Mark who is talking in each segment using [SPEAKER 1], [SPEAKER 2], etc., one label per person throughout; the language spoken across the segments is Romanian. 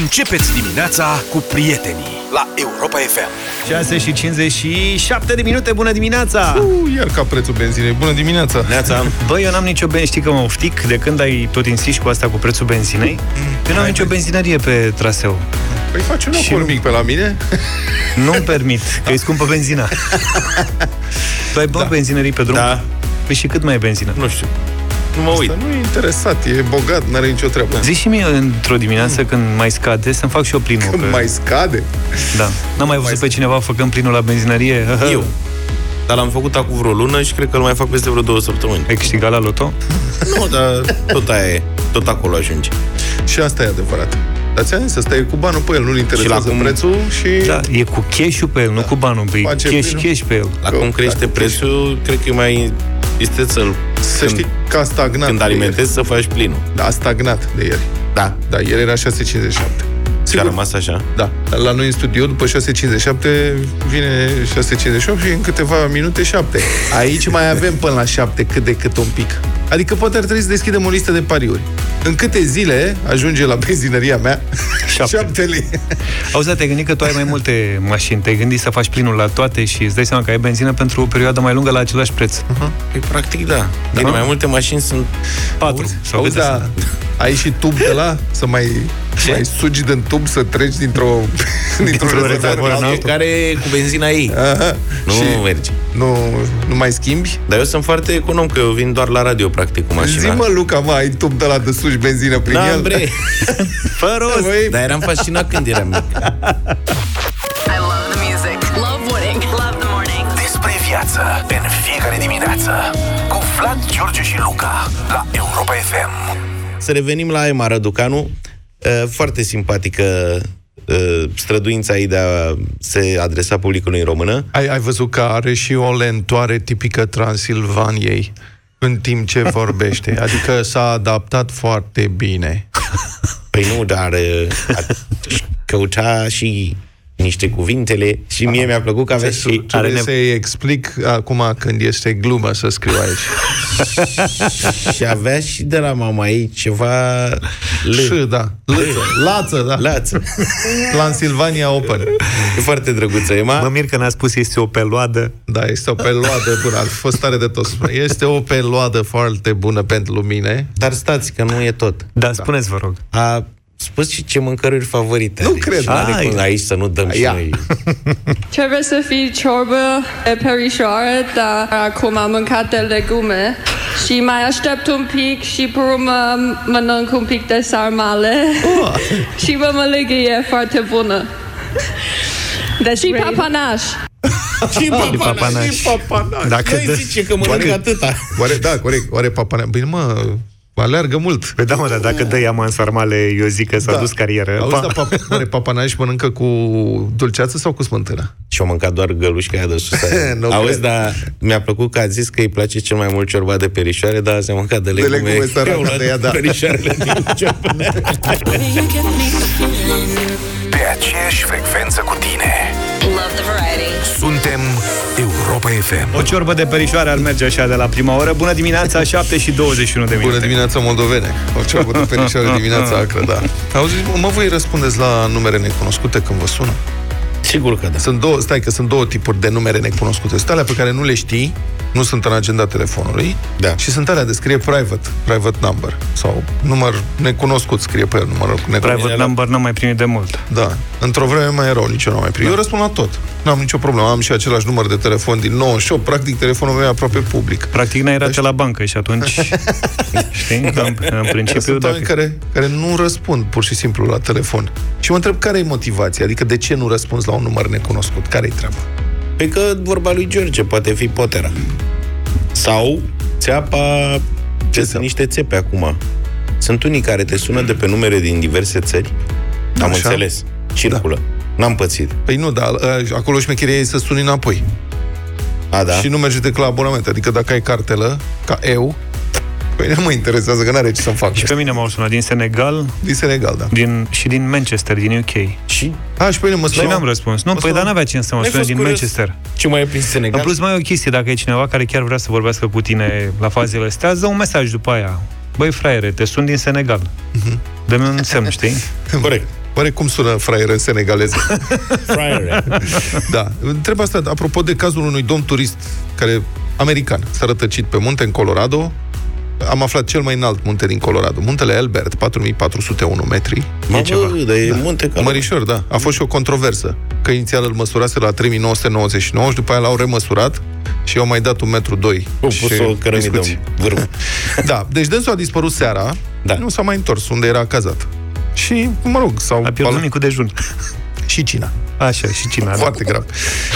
[SPEAKER 1] Începeți dimineața cu prietenii la Europa FM.
[SPEAKER 2] 6 și 57 de minute, bună dimineața!
[SPEAKER 3] Uh, iar ca prețul benzinei. Bună dimineața!
[SPEAKER 2] Neața. Băi, eu n-am nicio benzină, știi că mă oftic de când ai tot insiști cu asta cu prețul benzinei. Eu n-am nicio benzinărie pe traseu.
[SPEAKER 3] Păi faci un
[SPEAKER 2] Și
[SPEAKER 3] ocol
[SPEAKER 2] nu-
[SPEAKER 3] mic pe la mine?
[SPEAKER 2] Nu-mi permit, că e scumpă benzina. tu ai bă da. benzinării pe drum?
[SPEAKER 4] Da.
[SPEAKER 2] Păi și cât mai e benzina?
[SPEAKER 4] Nu știu. Nu mă uit.
[SPEAKER 3] Dar nu e interesat, e bogat, n-are nicio treabă.
[SPEAKER 2] Zici și mie într-o dimineață când mai scade să-mi fac și eu plinul.
[SPEAKER 3] Când
[SPEAKER 2] că-
[SPEAKER 3] mai scade?
[SPEAKER 2] Da. N-am mai văzut pe cineva făcând plinul la benzinărie?
[SPEAKER 4] Eu. Dar l-am făcut acum vreo lună și cred că îl mai fac peste vreo două săptămâni.
[SPEAKER 2] Ai câștigat la loto?
[SPEAKER 4] Nu, dar tot aia e. Tot acolo ajunge.
[SPEAKER 3] Și asta e adevărat. Dar ți-am zis să stai cu banul pe el, nu-l interesează
[SPEAKER 4] Și la cum-
[SPEAKER 3] prețul și...
[SPEAKER 2] Da, e cu cash pe el, nu cu banul. Pe
[SPEAKER 3] Face
[SPEAKER 2] cash,
[SPEAKER 3] plinul.
[SPEAKER 2] cash pe el.
[SPEAKER 4] La
[SPEAKER 3] Că-
[SPEAKER 4] cum crește
[SPEAKER 3] dacă
[SPEAKER 4] prețul, cred că e mai este să-l...
[SPEAKER 3] Să
[SPEAKER 4] când,
[SPEAKER 3] știi că a stagnat
[SPEAKER 4] când
[SPEAKER 3] de
[SPEAKER 4] alimentezi să faci plinul.
[SPEAKER 3] ieri. Da, a stagnat de ieri.
[SPEAKER 4] Da.
[SPEAKER 3] Da, ieri era 6,57.
[SPEAKER 4] Și a rămas așa.
[SPEAKER 3] Da, dar la noi în studio, după 6.57, vine 6.58 și în câteva minute 7. Aici mai avem până la 7 cât de cât un pic. Adică poate ar trebui să deschidem o listă de pariuri. În câte zile ajunge la benzinăria mea
[SPEAKER 2] Șapte.
[SPEAKER 3] 7 lei.
[SPEAKER 2] Auzi, da, te-ai gândit că tu ai mai multe mașini, te-ai gândit să faci plinul la toate și îți dai seama că ai benzină pentru o perioadă mai lungă la același preț.
[SPEAKER 4] Păi, practic, da. Bine, mai multe mașini sunt...
[SPEAKER 2] Patru. Sau
[SPEAKER 3] Auzi,
[SPEAKER 2] câte
[SPEAKER 3] da,
[SPEAKER 2] sunt?
[SPEAKER 3] ai și tub de la să mai, mai sugi din tub să treci dintr-o dintr-un
[SPEAKER 2] Dintr-un
[SPEAKER 3] rezervor
[SPEAKER 2] rezervor
[SPEAKER 3] în
[SPEAKER 2] în
[SPEAKER 3] altul.
[SPEAKER 4] Fiecare cu benzina ei.
[SPEAKER 3] Aha.
[SPEAKER 4] Nu
[SPEAKER 3] Și
[SPEAKER 4] merge.
[SPEAKER 3] nu, nu mai schimbi?
[SPEAKER 4] Dar eu sunt foarte econom, că eu vin doar la radio, practic, cu mașina.
[SPEAKER 3] Zi mă, Luca, mă, ai tub de la de sugi benzină prin
[SPEAKER 4] Da,
[SPEAKER 3] el?
[SPEAKER 4] bre.
[SPEAKER 2] Fă rost!
[SPEAKER 3] Băi,
[SPEAKER 4] Dar eram fascinat când eram mic.
[SPEAKER 5] I love the music. Love winning. Love the morning.
[SPEAKER 1] Despre viață în fiecare dimineață cu Vlad, George și Luca la Europa FM.
[SPEAKER 4] Să revenim la Emma Răducanu, uh, foarte simpatică uh, străduința ei de a se adresa publicului în română.
[SPEAKER 3] Ai, ai văzut că are și o lentoare tipică Transilvaniei în timp ce vorbește. Adică s-a adaptat foarte bine.
[SPEAKER 4] Păi nu, dar uh, a- căuta și niște cuvintele și mie mi-a plăcut că avea și...
[SPEAKER 2] are
[SPEAKER 3] Trebuie
[SPEAKER 2] nevo-
[SPEAKER 3] să-i explic acum când este glumă să scriu aici.
[SPEAKER 4] și avea și de la mama ei ceva...
[SPEAKER 3] Și,
[SPEAKER 4] L.
[SPEAKER 3] da. Lăță, lață, da.
[SPEAKER 4] Lață.
[SPEAKER 3] Transilvania Open.
[SPEAKER 4] E foarte drăguță, Emma.
[SPEAKER 2] Mă mir că n-a spus este o peloadă.
[SPEAKER 3] Da, este o peloadă bună. Ar fi fost tare de tot. spune. Este o peloadă foarte bună pentru mine.
[SPEAKER 4] Dar stați, că nu e tot.
[SPEAKER 2] Da, spuneți, vă rog.
[SPEAKER 4] A spus și ce mâncăruri favorite
[SPEAKER 3] Nu
[SPEAKER 4] are.
[SPEAKER 3] cred.
[SPEAKER 4] Și n-are
[SPEAKER 2] Ai.
[SPEAKER 4] cum aici să nu dăm și
[SPEAKER 3] Ia.
[SPEAKER 4] noi.
[SPEAKER 6] Trebuie să fii ciorbă de perișoară, dar acum am mâncat de legume și mai aștept un pic și pe urmă mănânc un pic de sarmale și mămăligă e foarte bună. și papanaș.
[SPEAKER 4] Și papanaș.
[SPEAKER 2] papanaș.
[SPEAKER 4] Și papanaș.
[SPEAKER 2] Dacă
[SPEAKER 4] Dacă
[SPEAKER 2] dă-
[SPEAKER 4] zice că mănâncă atâta.
[SPEAKER 3] Oare, da, corect. Oare papana... Bine, mă, aleargă mult.
[SPEAKER 2] Păi da, mă, dar dacă dă ea în sarmale, eu zic că s-a dus carieră.
[SPEAKER 3] Auzi,
[SPEAKER 2] Pa.
[SPEAKER 3] da, pap, oare papanaș mănâncă cu dulceață sau cu smântână?
[SPEAKER 4] Și au mâncat doar gălușca aia de sus.
[SPEAKER 3] Nu
[SPEAKER 4] Auzi,
[SPEAKER 3] cred.
[SPEAKER 4] dar mi-a plăcut că a zis că îi place cel mai mult ciorba de perișoare, dar azi am mâncat de legume.
[SPEAKER 3] legume săracă
[SPEAKER 4] Eu luat
[SPEAKER 3] de ea, da.
[SPEAKER 4] Perișoarele din ciorba.
[SPEAKER 1] Pe aceeași frecvență cu tine.
[SPEAKER 5] Love the variety.
[SPEAKER 1] Suntem Europa FM.
[SPEAKER 2] O ciorbă de perișoare ar merge așa de la prima oră. Bună dimineața, 7 și 21 de minute.
[SPEAKER 3] Bună dimineața, moldovene. O ciorbă de perișoare dimineața acră, da. Auzi, mă, mă voi răspundeți la numere necunoscute când vă sună?
[SPEAKER 4] Sigur că da.
[SPEAKER 3] Sunt două, stai că sunt două tipuri de numere necunoscute. Sunt alea pe care nu le știi, nu sunt în agenda telefonului
[SPEAKER 4] Da.
[SPEAKER 3] și sunt alea de scrie private, private number sau număr necunoscut scrie pe el, numărul necunoscut.
[SPEAKER 2] Private number n-am mai primit de mult.
[SPEAKER 3] Da. Într-o vreme mai erau, nici eu nu am mai primit. Eu răspund la tot. N-am nicio problemă. Am și același număr de telefon din 98. Practic, telefonul meu e aproape public.
[SPEAKER 2] Practic n-ai rate la bancă și atunci, știi, că în, în principiu,
[SPEAKER 3] Sunt
[SPEAKER 2] dacă...
[SPEAKER 3] oameni care, care nu răspund pur și simplu la telefon. Și mă întreb care e motivația, adică de ce nu răspunzi la un număr necunoscut? Care-i treaba?
[SPEAKER 4] Pe că vorba lui George poate fi potera. Sau țeapa... Ce sunt
[SPEAKER 3] țeapă?
[SPEAKER 4] niște țepe acum. Sunt unii care te sună de pe numere din diverse țări. Am
[SPEAKER 3] Așa.
[SPEAKER 4] înțeles. Circulă. N-am pățit.
[SPEAKER 3] Păi nu, dar uh, acolo șmecheria e să suni înapoi.
[SPEAKER 4] A, da?
[SPEAKER 3] Și nu merge decât la abonament. Adică dacă ai cartelă, ca eu, păi nu mă interesează, că n-are ce să-mi fac.
[SPEAKER 2] Și pe mine m-au sunat din Senegal
[SPEAKER 3] Din Senegal, da.
[SPEAKER 2] din, și din Manchester, din UK.
[SPEAKER 4] Și
[SPEAKER 3] A, și pe mine mă
[SPEAKER 2] Și
[SPEAKER 3] sună.
[SPEAKER 2] n-am răspuns. Nu,
[SPEAKER 3] Mă
[SPEAKER 2] păi
[SPEAKER 3] sună-
[SPEAKER 2] dar n-avea cine să mă
[SPEAKER 4] N-ai
[SPEAKER 2] sune
[SPEAKER 4] fost
[SPEAKER 2] din
[SPEAKER 4] curios?
[SPEAKER 2] Manchester.
[SPEAKER 4] ce mai e prin Senegal?
[SPEAKER 2] În plus, mai e o chestie, dacă e cineva care chiar vrea să vorbească cu tine la fazele astea, îți dă un mesaj după aia. Băi, fraiere, te sun din Senegal.
[SPEAKER 3] Mhm.
[SPEAKER 2] Dă-mi un semn, știi?
[SPEAKER 4] Corect.
[SPEAKER 3] Oare cum sună fraier în senegaleză?
[SPEAKER 4] Fraiere.
[SPEAKER 3] Da. Întreb asta, apropo de cazul unui domn turist care, american, s-a rătăcit pe munte în Colorado, am aflat cel mai înalt munte din Colorado, muntele Elbert, 4401 metri.
[SPEAKER 4] Mă,
[SPEAKER 2] ceva.
[SPEAKER 4] bă, dar e munte ca...
[SPEAKER 3] Mărișor, da. A fost și o controversă. Că inițial îl măsurase la 3999 și după aia l-au remăsurat și i-au mai dat un metru doi.
[SPEAKER 4] Au
[SPEAKER 3] și
[SPEAKER 4] pus o cărămidă
[SPEAKER 3] discuții.
[SPEAKER 4] în vârf.
[SPEAKER 3] Da, deci dânsul a dispărut seara,
[SPEAKER 4] Da.
[SPEAKER 3] nu s-a mai întors unde era cazat. Și, mă rog, s-au
[SPEAKER 2] A pierdut micul dejun.
[SPEAKER 3] și cina.
[SPEAKER 2] Așa, și cine are.
[SPEAKER 3] Foarte grav.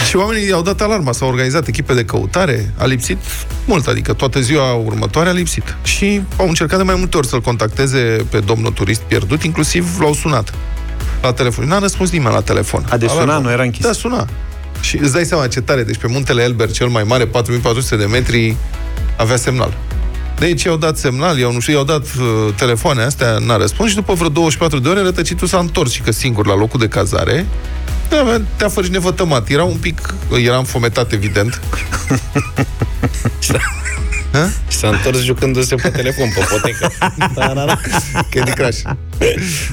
[SPEAKER 3] Și oamenii i-au dat alarma, s-au organizat echipe de căutare, a lipsit mult, adică toată ziua următoare a lipsit. Și au încercat de mai multe ori să-l contacteze pe domnul turist pierdut, inclusiv l-au sunat la telefon. N-a răspuns nimeni la telefon.
[SPEAKER 2] A, deci suna,
[SPEAKER 3] Alarma.
[SPEAKER 2] nu era închis.
[SPEAKER 3] Da, suna. Și îți dai seama ce tare, deci pe muntele Elber, cel mai mare, 4400 de metri, avea semnal. Deci i-au dat semnal, i-au, nu știu, i-au dat uh, telefoane astea, n-a răspuns și după vreo 24 de ore rătăcitul s-a întors și că singur la locul de cazare da, avea teafă și nevătămat. Era un pic, era înfometat, evident. Ha?
[SPEAKER 4] Și s-a întors jucându-se pe telefon, pe potecă. Da, da, da.
[SPEAKER 3] Candy Crush.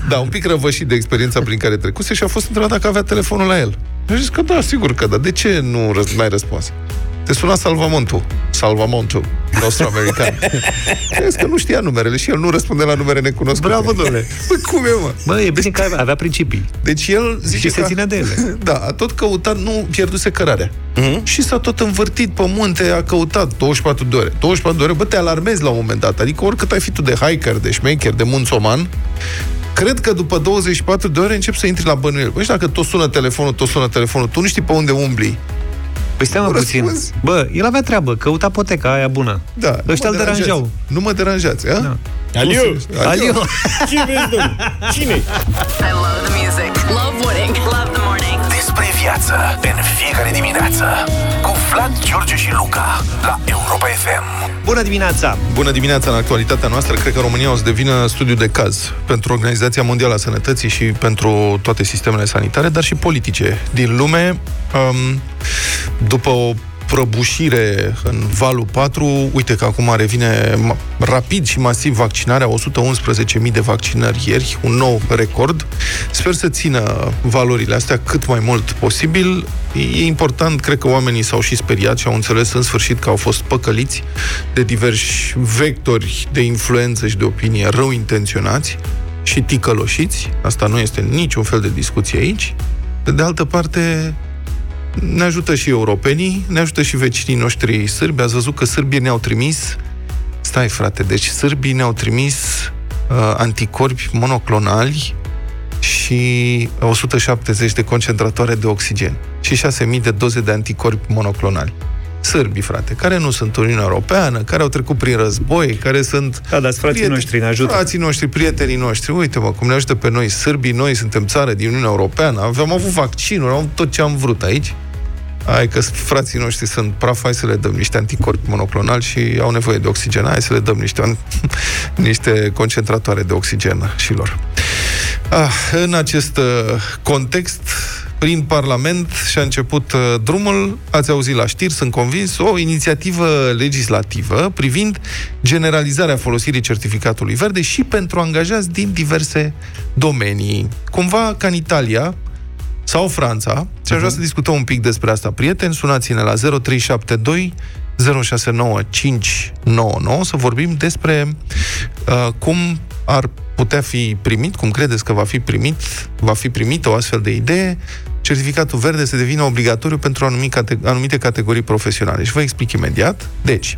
[SPEAKER 3] Da, un pic răvășit de experiența prin care trecuse și a fost întrebat dacă avea telefonul la el. Și a zis că da, sigur că da. De ce nu răs- n-ai răspuns? Te suna Salvamontul. Salvamontul, nostru american. Crezi că nu știa numerele și el nu răspunde la numere necunoscute.
[SPEAKER 2] Bravo, domnule.
[SPEAKER 3] Păi cum e, mă?
[SPEAKER 2] Bă, e bine că avea, avea principii.
[SPEAKER 3] Deci el zice
[SPEAKER 2] Și se
[SPEAKER 3] că...
[SPEAKER 2] ține de ele.
[SPEAKER 3] Da, a tot căutat, nu pierduse cărarea.
[SPEAKER 4] Mhm.
[SPEAKER 3] Și s-a tot învârtit pe munte, a căutat 24 de ore. 24 de ore, bă, te alarmezi la un moment dat. Adică oricât ai fi tu de hiker, de șmecher, de munțoman, cred că după 24 de ore începi să intri la bănuiel. Păi și dacă tot sună telefonul, tot sună telefonul, tu nu știi pe unde umbli.
[SPEAKER 2] Păi stai mă
[SPEAKER 3] Nu
[SPEAKER 2] puțin.
[SPEAKER 3] răspunzi.
[SPEAKER 2] Bă, el avea treabă, căuta poteca aia bună.
[SPEAKER 3] Da, nu
[SPEAKER 2] Ăștia
[SPEAKER 3] mă
[SPEAKER 2] îl deranjau.
[SPEAKER 3] deranjați. Nu mă deranjați, a?
[SPEAKER 2] Da.
[SPEAKER 4] Aliu!
[SPEAKER 2] Aliu!
[SPEAKER 4] Ce vezi, domnule? Cine?
[SPEAKER 5] I love the music. Love winning. Love the morning.
[SPEAKER 1] Despre viață în fiecare dimineață cu Vlad, George și Luca la Europa FM.
[SPEAKER 2] Bună dimineața!
[SPEAKER 3] Bună dimineața în actualitatea noastră. Cred că România o să devină studiu de caz pentru Organizația Mondială a Sănătății și pentru toate sistemele sanitare, dar și politice din lume. Um, după o prăbușire în valul 4, uite că acum revine ma- rapid și masiv vaccinarea, 111.000 de vaccinări ieri, un nou record. Sper să țină valorile astea cât mai mult posibil. E important, cred că oamenii s-au și speriat și au înțeles în sfârșit că au fost păcăliți de diversi vectori de influență și de opinie rău intenționați și ticăloșiți. Asta nu este niciun fel de discuție aici. Pe de altă parte, ne ajută și europenii, ne ajută și vecinii noștri sârbi. Ați văzut că sârbii ne-au trimis Stai, frate, deci sârbii ne-au trimis uh, anticorpi monoclonali și 170 de concentratoare de oxigen și 6.000 de doze de anticorpi monoclonali. Sârbii, frate, care nu sunt Uniunea Europeană, care au trecut prin război, care sunt...
[SPEAKER 2] Da, dar frații noștri ne ajută.
[SPEAKER 3] Frații noștri, prietenii noștri, uite mă, cum ne ajută pe noi sârbii, noi suntem țară din Uniunea Europeană, am avut vaccinuri, am avut tot ce am vrut aici. Hai că frații noștri sunt praf, hai să le dăm niște anticorpi monoclonali și au nevoie de oxigen. Hai să le dăm niște, an- niște concentratoare de oxigen și lor. Ah, în acest uh, context, prin Parlament și-a început uh, drumul, ați auzit la știri, sunt convins, o inițiativă legislativă privind generalizarea folosirii certificatului verde și pentru angajați din diverse domenii. Cumva ca în Italia, sau Franța, și aș vrea să discutăm un pic despre asta, prieteni, sunați-ne la 0372 069599 să vorbim despre uh, cum ar putea fi primit, cum credeți că va fi primit, va fi primită o astfel de idee, certificatul verde să devină obligatoriu pentru anumite, cate- anumite categorii profesionale. Și vă explic imediat. Deci,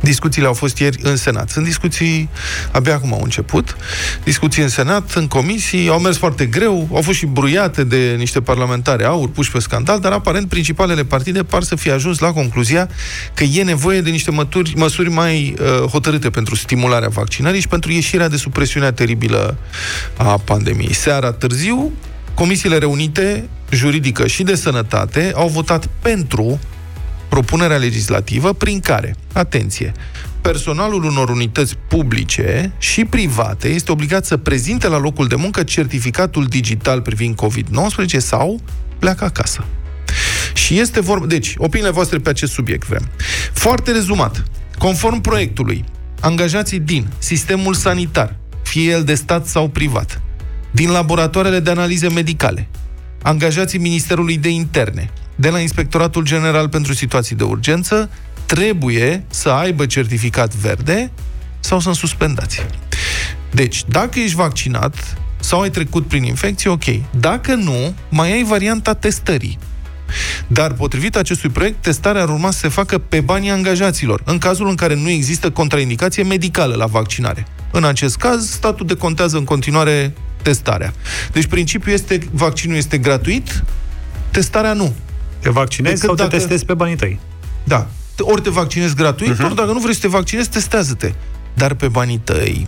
[SPEAKER 3] Discuțiile au fost ieri în Senat. Sunt discuții, abia acum au început, discuții în Senat, în comisii, au mers foarte greu, au fost și bruiate de niște parlamentari aur puși pe scandal, dar aparent principalele partide par să fie ajuns la concluzia că e nevoie de niște mături, măsuri mai uh, hotărâte pentru stimularea vaccinării și pentru ieșirea de sub presiunea teribilă a pandemiei. Seara târziu, comisiile reunite, juridică și de sănătate, au votat pentru propunerea legislativă prin care, atenție, personalul unor unități publice și private este obligat să prezinte la locul de muncă certificatul digital privind COVID-19 sau pleacă acasă. Și este vorba... Deci, opiniile voastre pe acest subiect vrem. Foarte rezumat. Conform proiectului, angajații din sistemul sanitar, fie el de stat sau privat, din laboratoarele de analize medicale, angajații Ministerului de Interne, de la Inspectoratul General pentru Situații de Urgență, trebuie să aibă certificat verde sau sunt suspendați. Deci, dacă ești vaccinat sau ai trecut prin infecție, ok. Dacă nu, mai ai varianta testării. Dar, potrivit acestui proiect, testarea ar urma să se facă pe banii angajaților, în cazul în care nu există contraindicație medicală la vaccinare. În acest caz, statul decontează în continuare testarea. Deci, principiul este, vaccinul este gratuit, testarea nu.
[SPEAKER 2] Te vaccinezi
[SPEAKER 3] Decât
[SPEAKER 2] sau te
[SPEAKER 3] dacă-
[SPEAKER 2] testezi pe banii tăi?
[SPEAKER 3] Da. Ori te vaccinezi gratuit, uh-huh. ori dacă nu vrei să te vaccinezi, testează-te. Dar pe banii tăi.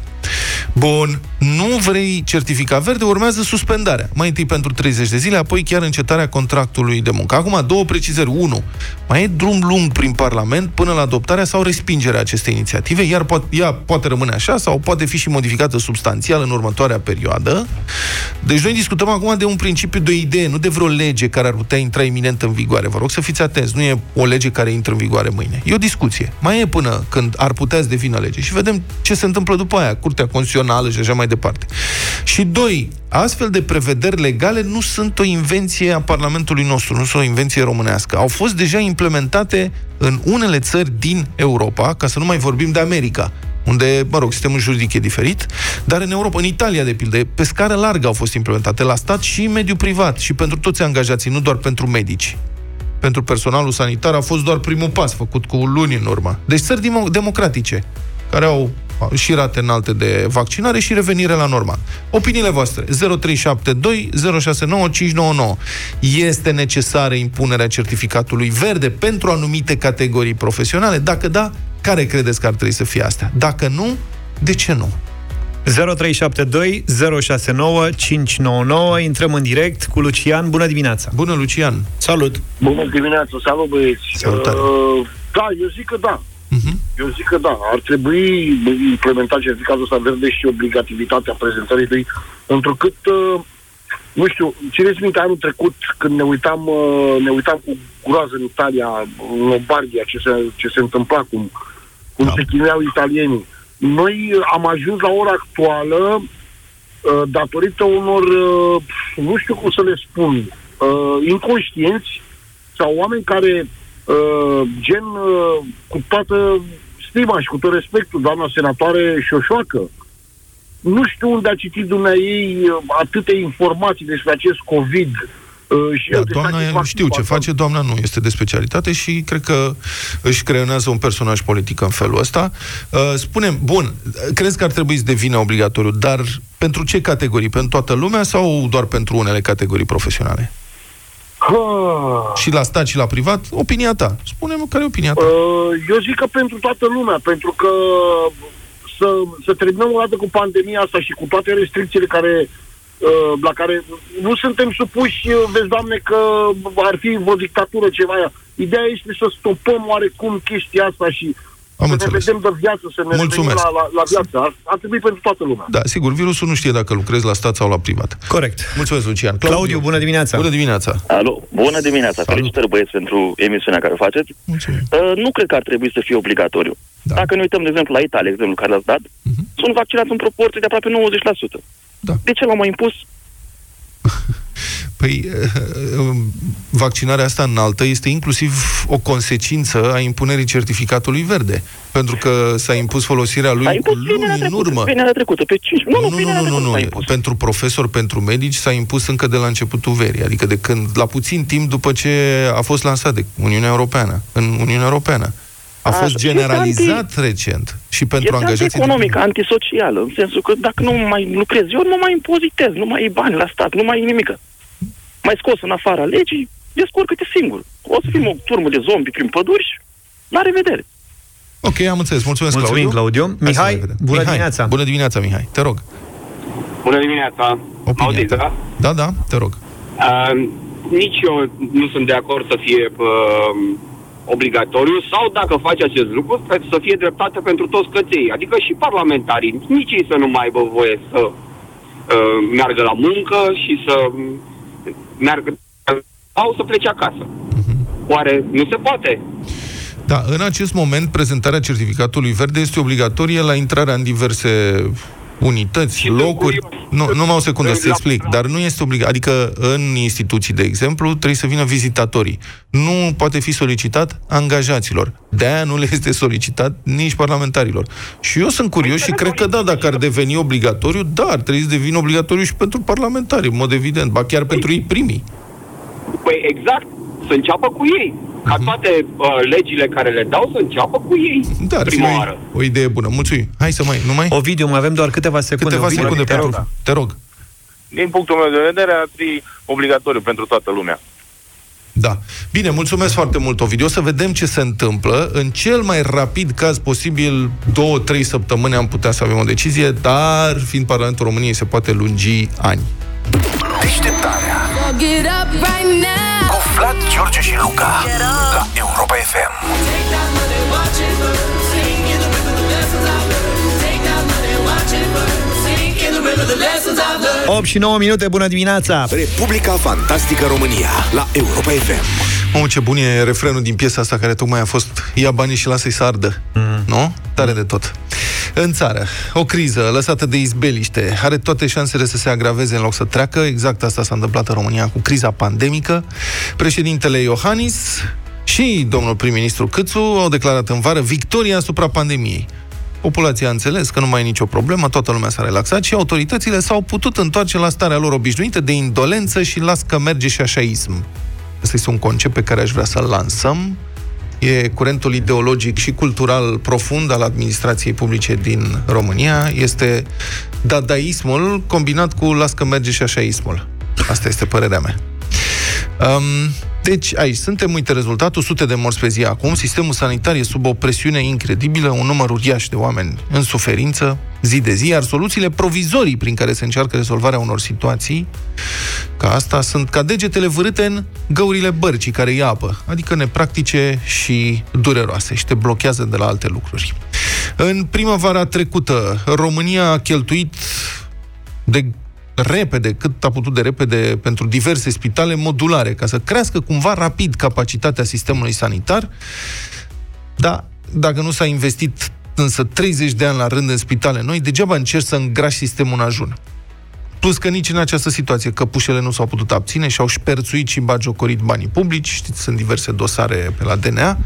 [SPEAKER 3] Bun, nu vrei certificat verde, urmează suspendarea. Mai întâi pentru 30 de zile, apoi chiar încetarea contractului de muncă. Acum, două precizări. Unu, mai e drum lung prin Parlament până la adoptarea sau respingerea acestei inițiative, iar po- ea poate rămâne așa sau poate fi și modificată substanțial în următoarea perioadă. Deci noi discutăm acum de un principiu, de o idee, nu de vreo lege care ar putea intra iminent în vigoare. Vă rog să fiți atenți, nu e o lege care intră în vigoare mâine. E o discuție. Mai e până când ar putea să devină lege. Și vedem ce se întâmplă după aia, Curtea Constituțională și așa mai departe. Și doi, astfel de prevederi legale nu sunt o invenție a Parlamentului nostru, nu sunt o invenție românească. Au fost deja implementate în unele țări din Europa, ca să nu mai vorbim de America, unde, mă rog, sistemul juridic e diferit, dar în Europa, în Italia, de pildă, pe scară largă au fost implementate la stat și în mediul privat și pentru toți angajații, nu doar pentru medici. Pentru personalul sanitar a fost doar primul pas făcut cu luni în urmă. Deci țări demo- democratice, care au și rate înalte de vaccinare și revenire la normal. Opiniile voastre 0372 069 599. Este necesară impunerea certificatului verde pentru anumite categorii profesionale? Dacă da, care credeți că ar trebui să fie astea? Dacă nu, de ce nu?
[SPEAKER 2] 0372 069 599. Intrăm în direct cu Lucian. Bună dimineața!
[SPEAKER 3] Bună, Lucian!
[SPEAKER 4] Salut!
[SPEAKER 7] Bună dimineața, salut băieți.
[SPEAKER 3] Salutare.
[SPEAKER 7] Uh, da, eu zic că da.
[SPEAKER 3] Mhm.
[SPEAKER 7] Eu zic că da. Ar trebui implementat certificatul ăsta verde și obligativitatea prezentării lui, întrucât, uh, nu știu, țineți minte anul trecut când ne uitam, uh, ne uitam cu groază în Italia, în Lombardia, ce se, ce se întâmpla, cum, cum
[SPEAKER 3] Da.
[SPEAKER 7] se chinuiau italienii. Noi uh, am ajuns la ora actuală uh, datorită unor, uh, nu știu cum să le spun, uh, inconștienți sau oameni care, uh, gen, uh, cu toată stima și cu tot respectul, doamna senatoare Șoșoacă, nu știu unde a citit dumneai uh, atâtea informații despre acest COVID. uh, și
[SPEAKER 3] Da,
[SPEAKER 7] despre
[SPEAKER 3] doamna,
[SPEAKER 7] acest
[SPEAKER 3] nu știu ce
[SPEAKER 7] vaccin.
[SPEAKER 3] face, doamna nu este de specialitate și cred că își creionează un personaj politic în felul ăsta. Uh, Spunem, bun, crezi că ar trebui să devină obligatoriu, dar pentru ce categorii? Pentru toată lumea sau doar pentru unele categorii profesionale?
[SPEAKER 7] Ah.
[SPEAKER 3] Și la stat și la privat? Opinia ta. Spune-mi care e opinia ta.
[SPEAKER 7] Uh, Eu zic că pentru toată lumea, pentru că să, să terminăm o dată cu pandemia asta și cu toate restricțiile care uh, la care nu suntem supuși, uh, vezi, Doamne, că ar fi vreo dictatură ceva. Ideea este să stopăm oarecum chestia asta și
[SPEAKER 3] Am
[SPEAKER 7] să
[SPEAKER 3] înțeles.
[SPEAKER 7] ne vedem de viață, să ne
[SPEAKER 3] Mulțumesc.
[SPEAKER 7] revenim la, la, la viață. Ar, ar trebui pentru toată lumea.
[SPEAKER 3] Da, sigur, virusul nu știe dacă lucrezi la stat sau la privat.
[SPEAKER 2] Corect.
[SPEAKER 3] Mulțumesc, Lucian.
[SPEAKER 2] Claudiu, bună dimineața!
[SPEAKER 3] Bună dimineața!
[SPEAKER 8] Alo, bună dimineața,
[SPEAKER 3] Salut.
[SPEAKER 8] felicitări băieți pentru emisiunea care o faceți.
[SPEAKER 3] Mulțumim.
[SPEAKER 8] Uh, nu cred că ar trebui să fie obligatoriu.
[SPEAKER 3] Da.
[SPEAKER 8] Dacă ne uităm, de exemplu, la Italia, exemplu care l-ați dat,
[SPEAKER 3] Mhm.
[SPEAKER 8] sunt vaccinați în proporție de aproape 90%.
[SPEAKER 3] Da.
[SPEAKER 8] De ce l-au mai impus?
[SPEAKER 3] Păi, eh, vaccinarea asta înaltă este inclusiv o consecință a impunerii certificatului verde. Pentru că s-a impus folosirea lui
[SPEAKER 8] S-a
[SPEAKER 3] cu
[SPEAKER 8] impus
[SPEAKER 3] luni
[SPEAKER 8] vinerea
[SPEAKER 3] în
[SPEAKER 8] trecută,
[SPEAKER 3] urmă.
[SPEAKER 8] vinerea trecută, pe 5... Nu, nu,
[SPEAKER 3] nu,
[SPEAKER 8] vinerea
[SPEAKER 3] nu, nu,
[SPEAKER 8] trecută
[SPEAKER 3] nu,
[SPEAKER 8] s-a
[SPEAKER 3] nu.
[SPEAKER 8] impus.
[SPEAKER 3] Pentru profesori, pentru medici s-a impus încă de la începutul verii, adică de când, la puțin timp după ce a fost lansat de Uniunea Europeană, în Uniunea Europeană. A
[SPEAKER 8] Așa,
[SPEAKER 3] fost
[SPEAKER 8] este
[SPEAKER 3] generalizat recent și pentru
[SPEAKER 8] Este
[SPEAKER 3] angajații
[SPEAKER 8] economică,
[SPEAKER 3] de
[SPEAKER 8] antisocială, în sensul că dacă nu mai lucrez eu, nu mai impozitez, nu mai ai bani la stat, nu mai ai nimic. Mai scos în afara legii, descurcă-te singur. O să fim o turmă de zombi prin păduri și la revedere.
[SPEAKER 3] Ok, am înțeles. Mulțumesc,
[SPEAKER 2] Mulțumim,
[SPEAKER 3] Claudiu.
[SPEAKER 2] Claudiu.
[SPEAKER 3] Hai să
[SPEAKER 2] Mihai,
[SPEAKER 3] ne vedem.
[SPEAKER 2] bună
[SPEAKER 3] Mihai,
[SPEAKER 2] dimineața!
[SPEAKER 3] Bună dimineața, Mihai. Te rog.
[SPEAKER 9] Bună dimineața!
[SPEAKER 3] Opinia
[SPEAKER 9] Auziți,
[SPEAKER 3] ta.
[SPEAKER 9] da?
[SPEAKER 3] Da, da, te rog.
[SPEAKER 9] Uh, nici eu nu sunt de acord să fie uh, obligatoriu sau dacă face acest lucru să- să fie dreptate pentru toți căței, adică și parlamentarii, nici ei să nu mai aibă voie să uh, meargă la muncă și să uh, meargă sau să plece acasă. Oare nu se poate?
[SPEAKER 3] Da, în acest moment, prezentarea certificatului verde este obligatorie la intrarea în diverse unități,
[SPEAKER 9] Și sunt
[SPEAKER 3] locuri.
[SPEAKER 9] curios.
[SPEAKER 3] Nu, numai o secundă să
[SPEAKER 9] La-
[SPEAKER 3] explic, dar nu este obligat. Adică în instituții, de exemplu, trebuie să vină vizitatorii. Nu poate fi solicitat angajaților. De aia nu le este solicitat nici parlamentarilor. Și eu sunt curios și cred că da, dacă ar deveni obligatoriu, da, ar trebui să devină obligatoriu și pentru parlamentari, în mod evident, ba chiar pentru ei primii.
[SPEAKER 9] Păi exact, să înceapă cu ei. Ca toate uh, legile care le dau să înceapă cu ei.
[SPEAKER 3] Da, ar fi
[SPEAKER 9] prima
[SPEAKER 3] o,
[SPEAKER 9] oară.
[SPEAKER 3] o idee bună. Mulțumim. Hai să mai, nu mai?
[SPEAKER 2] Ovidiu, mai avem doar câteva secunde.
[SPEAKER 3] Câteva
[SPEAKER 2] Ovidiu,
[SPEAKER 3] secunde
[SPEAKER 2] te rog.
[SPEAKER 3] pentru... Te rog.
[SPEAKER 10] Din punctul meu de vedere, ar fi obligatoriu pentru toată lumea.
[SPEAKER 3] Da. Bine, mulțumesc foarte mult, Ovidiu. O să vedem ce se întâmplă. În cel mai rapid caz posibil, două, trei săptămâni am putea să avem o decizie, dar fiind Parlamentul României se poate lungi ani.
[SPEAKER 1] Deșteptarea Vlad, George și Luca la Europa FM.
[SPEAKER 2] 8 și 9 minute, bună dimineața!
[SPEAKER 1] Republica Fantastică România la Europa FM.
[SPEAKER 3] Mamă, ce bun e refrenul din piesa asta care tocmai a fost Ia banii și lasă-i să ardă. Mm. Nu? Tare de tot. În țară, o criză lăsată de izbeliște are toate șansele să se agraveze în loc să treacă. Exact asta s-a întâmplat în România cu criza pandemică. Președintele Iohannis și domnul prim-ministru Câțu au declarat în vară victoria asupra pandemiei. Populația a înțeles că nu mai e nicio problemă, toată lumea s-a relaxat și autoritățile s-au putut întoarce la starea lor obișnuită de indolență și las că merge și așaism. Ăsta este un concept pe care aș vrea să-l lansăm. E curentul ideologic și cultural profund al administrației publice din România. Este dadaismul combinat cu las că merge și așaismul. Asta este părerea mea. Um, deci, aici suntem, uite rezultatul, sute de morți pe zi acum, sistemul sanitar e sub o presiune incredibilă, un număr uriaș de oameni în suferință, zi de zi, iar soluțiile provizorii prin care se încearcă rezolvarea unor situații, ca asta, sunt ca degetele vârâte în găurile bărcii care ia apă, adică nepractice și dureroase și te blochează de la alte lucruri. În primăvara trecută, România a cheltuit de repede, cât a putut de repede, pentru diverse spitale modulare, ca să crească cumva rapid capacitatea sistemului sanitar, dar dacă nu s-a investit însă 30 de ani la rând în spitale noi, degeaba încerci să îngrași sistemul în ajun. Plus că nici în această situație căpușele nu s-au putut abține și au șperțuit și bagiocorit banii publici, știți, sunt diverse dosare pe la DNA.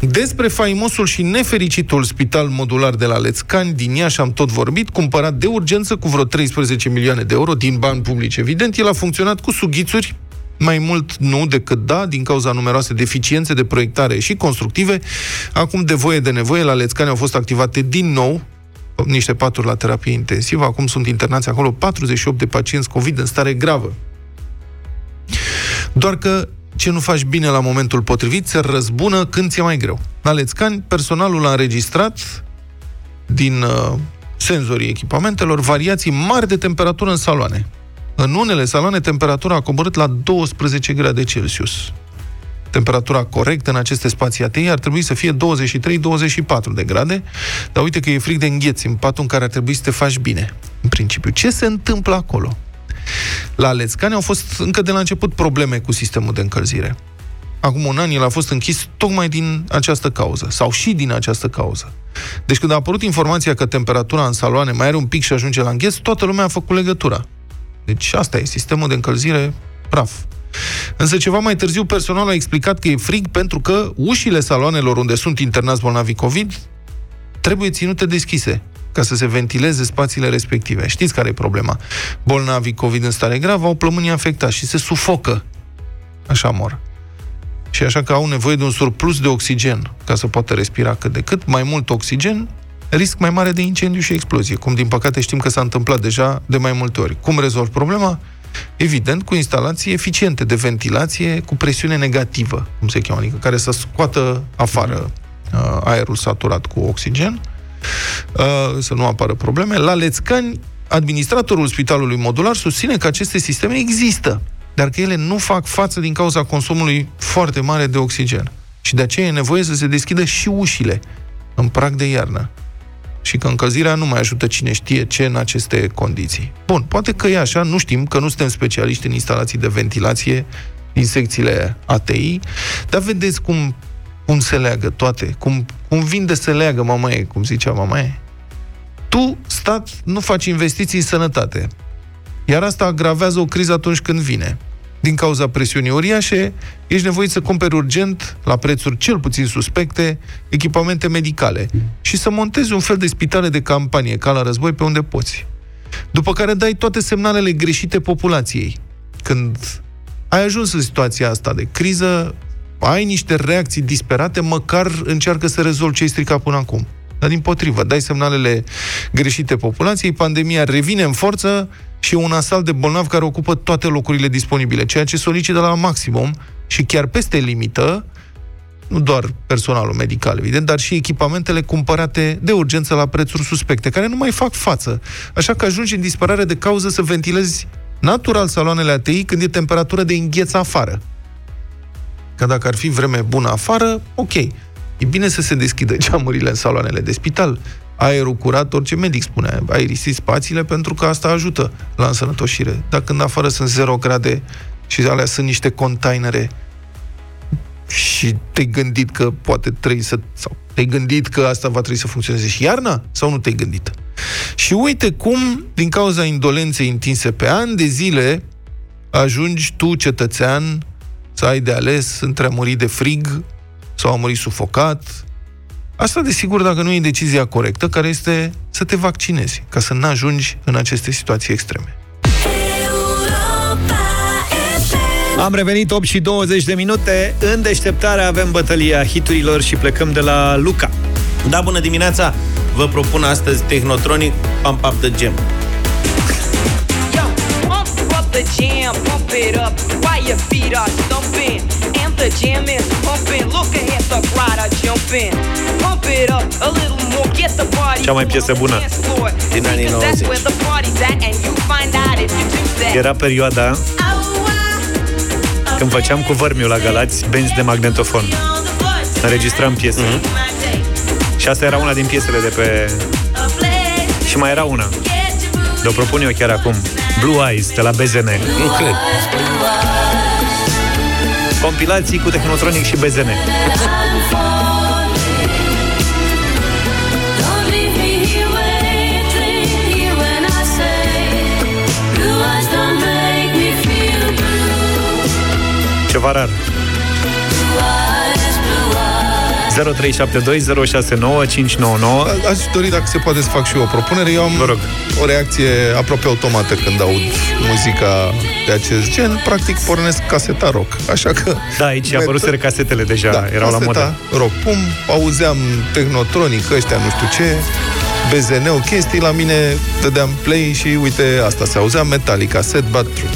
[SPEAKER 3] Despre faimosul și nefericitul spital modular de la Lețcani din Iași am tot vorbit, cumpărat de urgență cu vreo 13 milioane de euro din bani publici, evident. El a funcționat cu sughițuri, mai mult nu decât da, din cauza numeroase deficiențe de proiectare și constructive. Acum, de voie de nevoie, la Lețcani au fost activate din nou niște paturi la terapie intensivă. Acum sunt internați acolo 48 de pacienți COVID în stare gravă. Doar că ce nu faci bine la momentul potrivit se răzbună când ți-e mai greu. La Lețcani, personalul a înregistrat din uh, senzorii echipamentelor variații mari de temperatură în saloane. În unele saloane, temperatura a coborât la 12 grade Celsius. Temperatura corectă în aceste spații ATI ar trebui să fie 23-24 de grade, dar uite că e frig de îngheți în patul în care ar trebui să te faci bine, în principiu. Ce se întâmplă acolo? La Lețcani au fost încă de la început probleme cu sistemul de încălzire. Acum un an el a fost închis tocmai din această cauză, sau și din această cauză. Deci când a apărut informația că temperatura în saloane mai are un pic și ajunge la îngheț, toată lumea a făcut legătura. Deci asta e, sistemul de încălzire praf. Însă ceva mai târziu personalul a explicat că e frig pentru că ușile saloanelor unde sunt internați bolnavii COVID trebuie ținute deschise ca să se ventileze spațiile respective. Știți care e problema? Bolnavii COVID în stare gravă au plămânii afectați și se sufocă. Așa mor. Și așa că au nevoie de un surplus de oxigen ca să poată respira cât de cât. Mai mult oxigen, risc mai mare de incendiu și explozie, cum din păcate știm că s-a întâmplat deja de mai multe ori. Cum rezolv problema? Evident, cu instalații eficiente de ventilație cu presiune negativă, cum se cheamă, adică care să scoată afară uh, aerul saturat cu oxigen, uh, să nu apară probleme. La Lețcani, administratorul spitalului modular susține că aceste sisteme există, dar că ele nu fac față din cauza consumului foarte mare de oxigen. Și de aceea e nevoie să se deschidă și ușile în prag de iarnă și că încălzirea nu mai ajută cine știe ce în aceste condiții. Bun, poate că e așa, nu știm, că nu suntem specialiști în instalații de ventilație din secțiile ATI, dar vedeți cum, cum se leagă toate, cum, cum vin de se leagă mamaie, cum zicea mamaie. Tu, stat, nu faci investiții în sănătate. Iar asta agravează o criză atunci când vine. Din cauza presiunii uriașe, ești nevoit să cumperi urgent, la prețuri cel puțin suspecte, echipamente medicale și să montezi un fel de spitale de campanie, ca la război, pe unde poți. După care dai toate semnalele greșite populației. Când ai ajuns în situația asta de criză, ai niște reacții disperate, măcar încearcă să rezolvi ce ai stricat până acum. Dar din potrivă, dai semnalele greșite populației, pandemia revine în forță și e un asalt de bolnavi care ocupă toate locurile disponibile, ceea ce solicită la maximum și chiar peste limită, nu doar personalul medical, evident, dar și echipamentele cumpărate de urgență la prețuri suspecte, care nu mai fac față. Așa că ajungi în disperare de cauză să ventilezi natural saloanele ATI când e temperatură de îngheț afară. Că dacă ar fi vreme bună afară, ok. E bine să se deschidă geamurile în saloanele de spital, aerul curat, orice medic spune, aerisiți spațiile pentru că asta ajută la însănătoșire. Dar când afară sunt 0 grade și alea sunt niște containere și te-ai gândit că poate trebuie să... sau te-ai gândit că asta va trebui să funcționeze și iarna? Sau nu te-ai gândit? Și uite cum, din cauza indolenței întinse pe ani de zile, ajungi tu, cetățean, să ai de ales între a muri de frig sau a muri sufocat. Asta, desigur, dacă nu e decizia corectă, care este să te vaccinezi, ca să nu ajungi în aceste situații extreme.
[SPEAKER 2] Am revenit 8 și 20 de minute. În deșteptare avem bătălia hiturilor și plecăm de la Luca.
[SPEAKER 4] Da, bună dimineața! Vă propun astăzi Technotronic Pump Up The Gem.
[SPEAKER 11] Pump up the jam, pump it up while your feet are stumping. And the jam is pumping. Look ahead, the crowd are jumping. Pump it up a little more, get the party.
[SPEAKER 2] Cea mai piesă bună
[SPEAKER 4] din anii
[SPEAKER 11] Cause that's
[SPEAKER 4] 90.
[SPEAKER 11] where the party's at, and you find out if you do that.
[SPEAKER 2] Era perioada când făceam cu vărmiul la Galați benzi de magnetofon. Înregistram piese. Mm-hmm. Și asta era una din piesele de pe... Și mai era una. De o propun eu chiar acum. Blue Eyes, de la BZN.
[SPEAKER 4] Nu cred.
[SPEAKER 2] Compilații cu Technotronic și BZN. Ceva rar. 0372069599
[SPEAKER 3] Aș dori, dacă se poate, să fac și eu o propunere. Eu am
[SPEAKER 2] Vă rog.
[SPEAKER 3] o reacție aproape automată când aud muzica de acest gen. Practic, pornesc caseta rock. Așa că...
[SPEAKER 2] Da, aici apăruseră casetele deja,
[SPEAKER 3] Da,
[SPEAKER 2] erau la
[SPEAKER 3] caseta
[SPEAKER 2] modă.
[SPEAKER 3] rock. Pum, auzeam Technotronic, ăștia nu știu ce, BZN, chestii, la mine dădeam play și uite, asta se auzea Metallica, Set But True.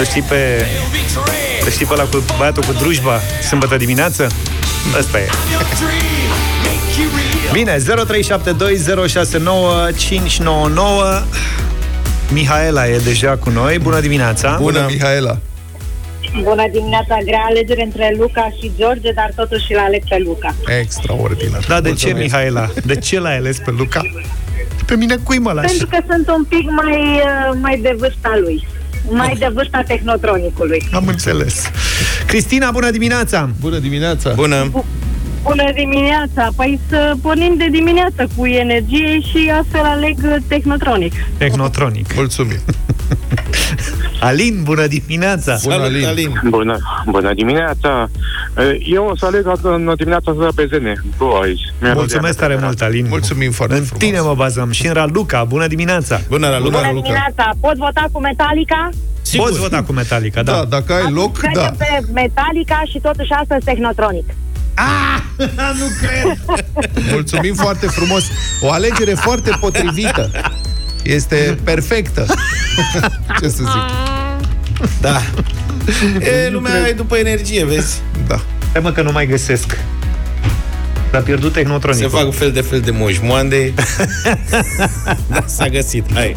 [SPEAKER 2] Să știi pe...
[SPEAKER 12] betray.
[SPEAKER 2] Să știi pe ăla cu băiatul cu drujba sâmbătă dimineață? Ăsta e.
[SPEAKER 12] Your dream, make you real.
[SPEAKER 2] Bine, 0372069599 Mihaela e deja cu noi. Bună dimineața!
[SPEAKER 3] Bună, Mihaela!
[SPEAKER 13] Bună dimineața, grea alegere între Luca și George, dar totuși îl aleg pe Luca.
[SPEAKER 3] Extraordinar.
[SPEAKER 2] Da, de ce,
[SPEAKER 3] Mulțumesc.
[SPEAKER 2] Mihaela? De ce l-ai ales pe Luca? Pe mine cui mă lași?
[SPEAKER 13] Pentru că sunt un pic mai, uh, mai de vârsta lui. Mai de vârsta tehnotronicului.
[SPEAKER 2] Am înțeles. Cristina, bună dimineața!
[SPEAKER 3] Bună dimineața!
[SPEAKER 4] Bună!
[SPEAKER 13] Bună dimineața! Păi să pornim de dimineață cu energie și astfel aleg uh, tehnotronic.
[SPEAKER 2] Technotronic.
[SPEAKER 3] Mulțumim!
[SPEAKER 2] Alin, bună dimineața!
[SPEAKER 3] Bună, Alin!
[SPEAKER 4] Alin.
[SPEAKER 10] Bună, bună dimineața! Eu o să aleg în dimineața asta pe ZN. Blue Eyes.
[SPEAKER 2] Mulțumesc tare mult, Alin.
[SPEAKER 3] Mulțumim foarte
[SPEAKER 2] În
[SPEAKER 3] frumos.
[SPEAKER 2] tine mă bazăm. Și în Raluca, bună dimineața!
[SPEAKER 4] Bună, Raluca!
[SPEAKER 13] Bună dimineața! Pot vota cu Metallica?
[SPEAKER 4] Sigur.
[SPEAKER 2] Poți vota cu Metallica, da.
[SPEAKER 3] Da, dacă ai loc,
[SPEAKER 13] Credem
[SPEAKER 3] da.
[SPEAKER 13] pe Metallica și totuși astăzi tehnotronic.
[SPEAKER 2] nu cred!
[SPEAKER 3] Mulțumim foarte frumos. O alegere foarte potrivită. Este perfectă. Ce să zic?
[SPEAKER 4] Da. E, lumea e după energie, vezi?
[SPEAKER 3] Da.
[SPEAKER 2] Hai mă că nu mai găsesc. S-a pierdut
[SPEAKER 4] Se
[SPEAKER 2] Technotronic.
[SPEAKER 4] fac fel de fel de moșmoande. da, s-a găsit. Hai.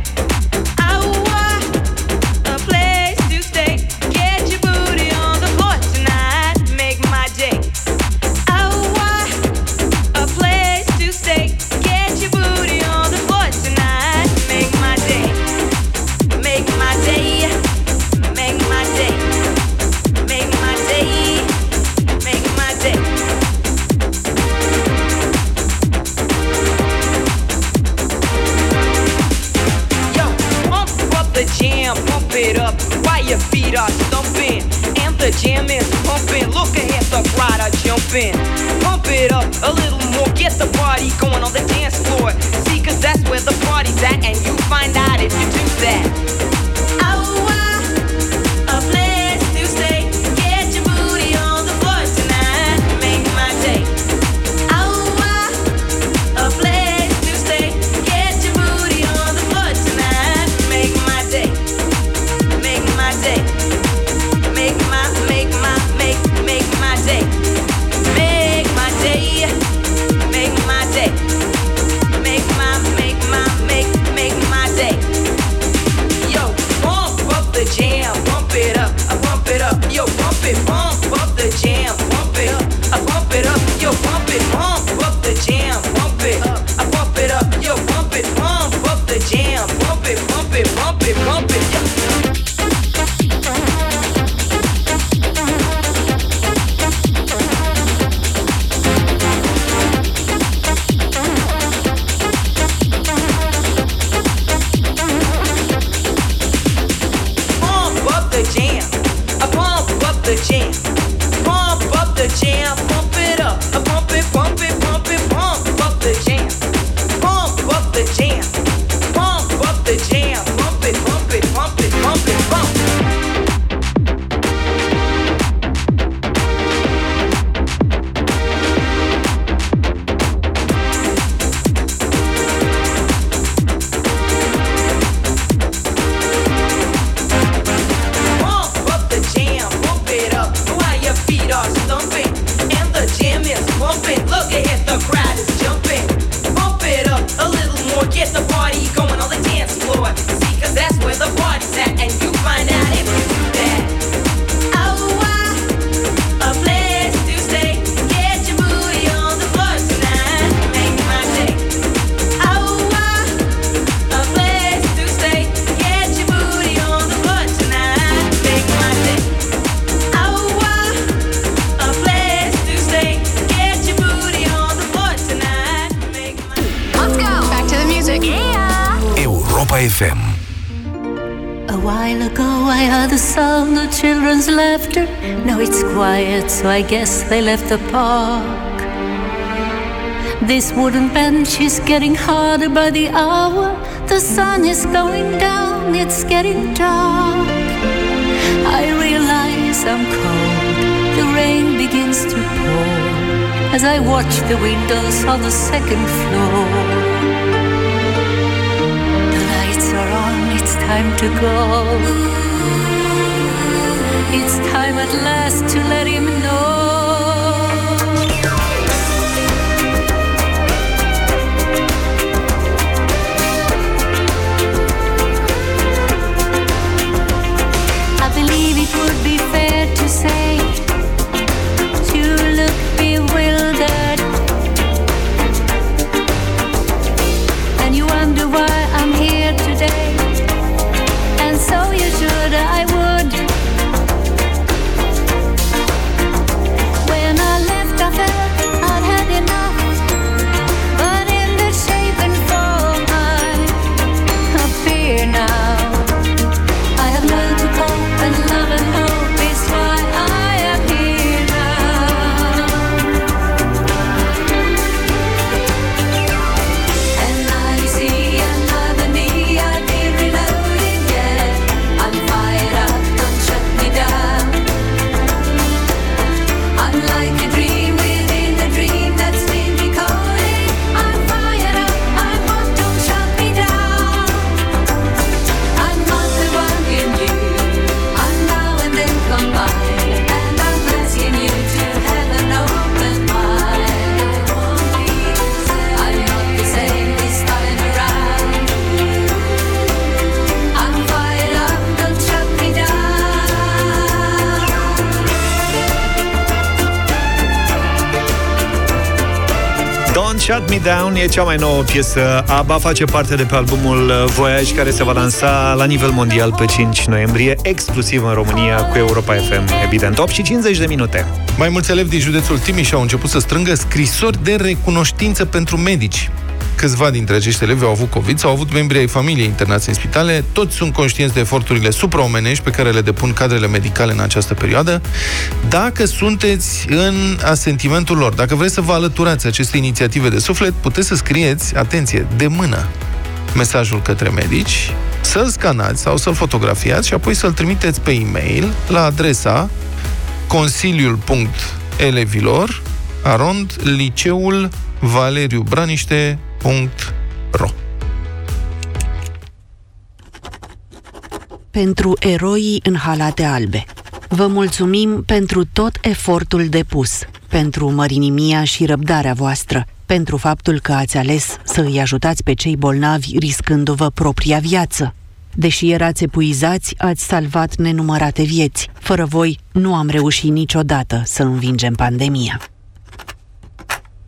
[SPEAKER 14] children's laughter. Now it's quiet, so I guess they left the park. This wooden bench is getting harder by the hour. The sun is going down, it's getting dark. I realize I'm cold, the rain begins to pour as I watch the windows on the second floor. The lights are on, it's time to go. It's time at last to let him know.
[SPEAKER 2] Down e cea mai nouă piesă. ABBA face parte de pe albumul uh, Voyage, care se va lansa la nivel mondial pe 5 noiembrie, exclusiv în România, cu Europa FM, evident. 8 și 50 de minute.
[SPEAKER 3] Mai mulți elevi din județul Timiș au început să strângă scrisori de recunoștință pentru medici. Câțiva dintre acești elevi au avut COVID sau au avut membri ai familiei internați în spitale. Toți sunt conștienți de eforturile supraomenești pe care le depun cadrele medicale în această perioadă. Dacă sunteți în asentimentul lor, dacă vreți să vă alăturați aceste inițiative de suflet, puteți să scrieți, atenție, de mână mesajul către medici, să-l scanați sau să-l fotografiați și apoi să-l trimiteți pe e-mail la adresa consiliul.elevilor arond liceul Valeriu Braniște.ro
[SPEAKER 15] pentru eroii în halate albe. Vă mulțumim pentru tot efortul depus, pentru mărinimia și răbdarea voastră, pentru faptul că ați ales să îi ajutați pe cei bolnavi riscându-vă propria viață. Deși erați epuizați, ați salvat nenumărate vieți. Fără voi, nu am reușit niciodată să învingem pandemia.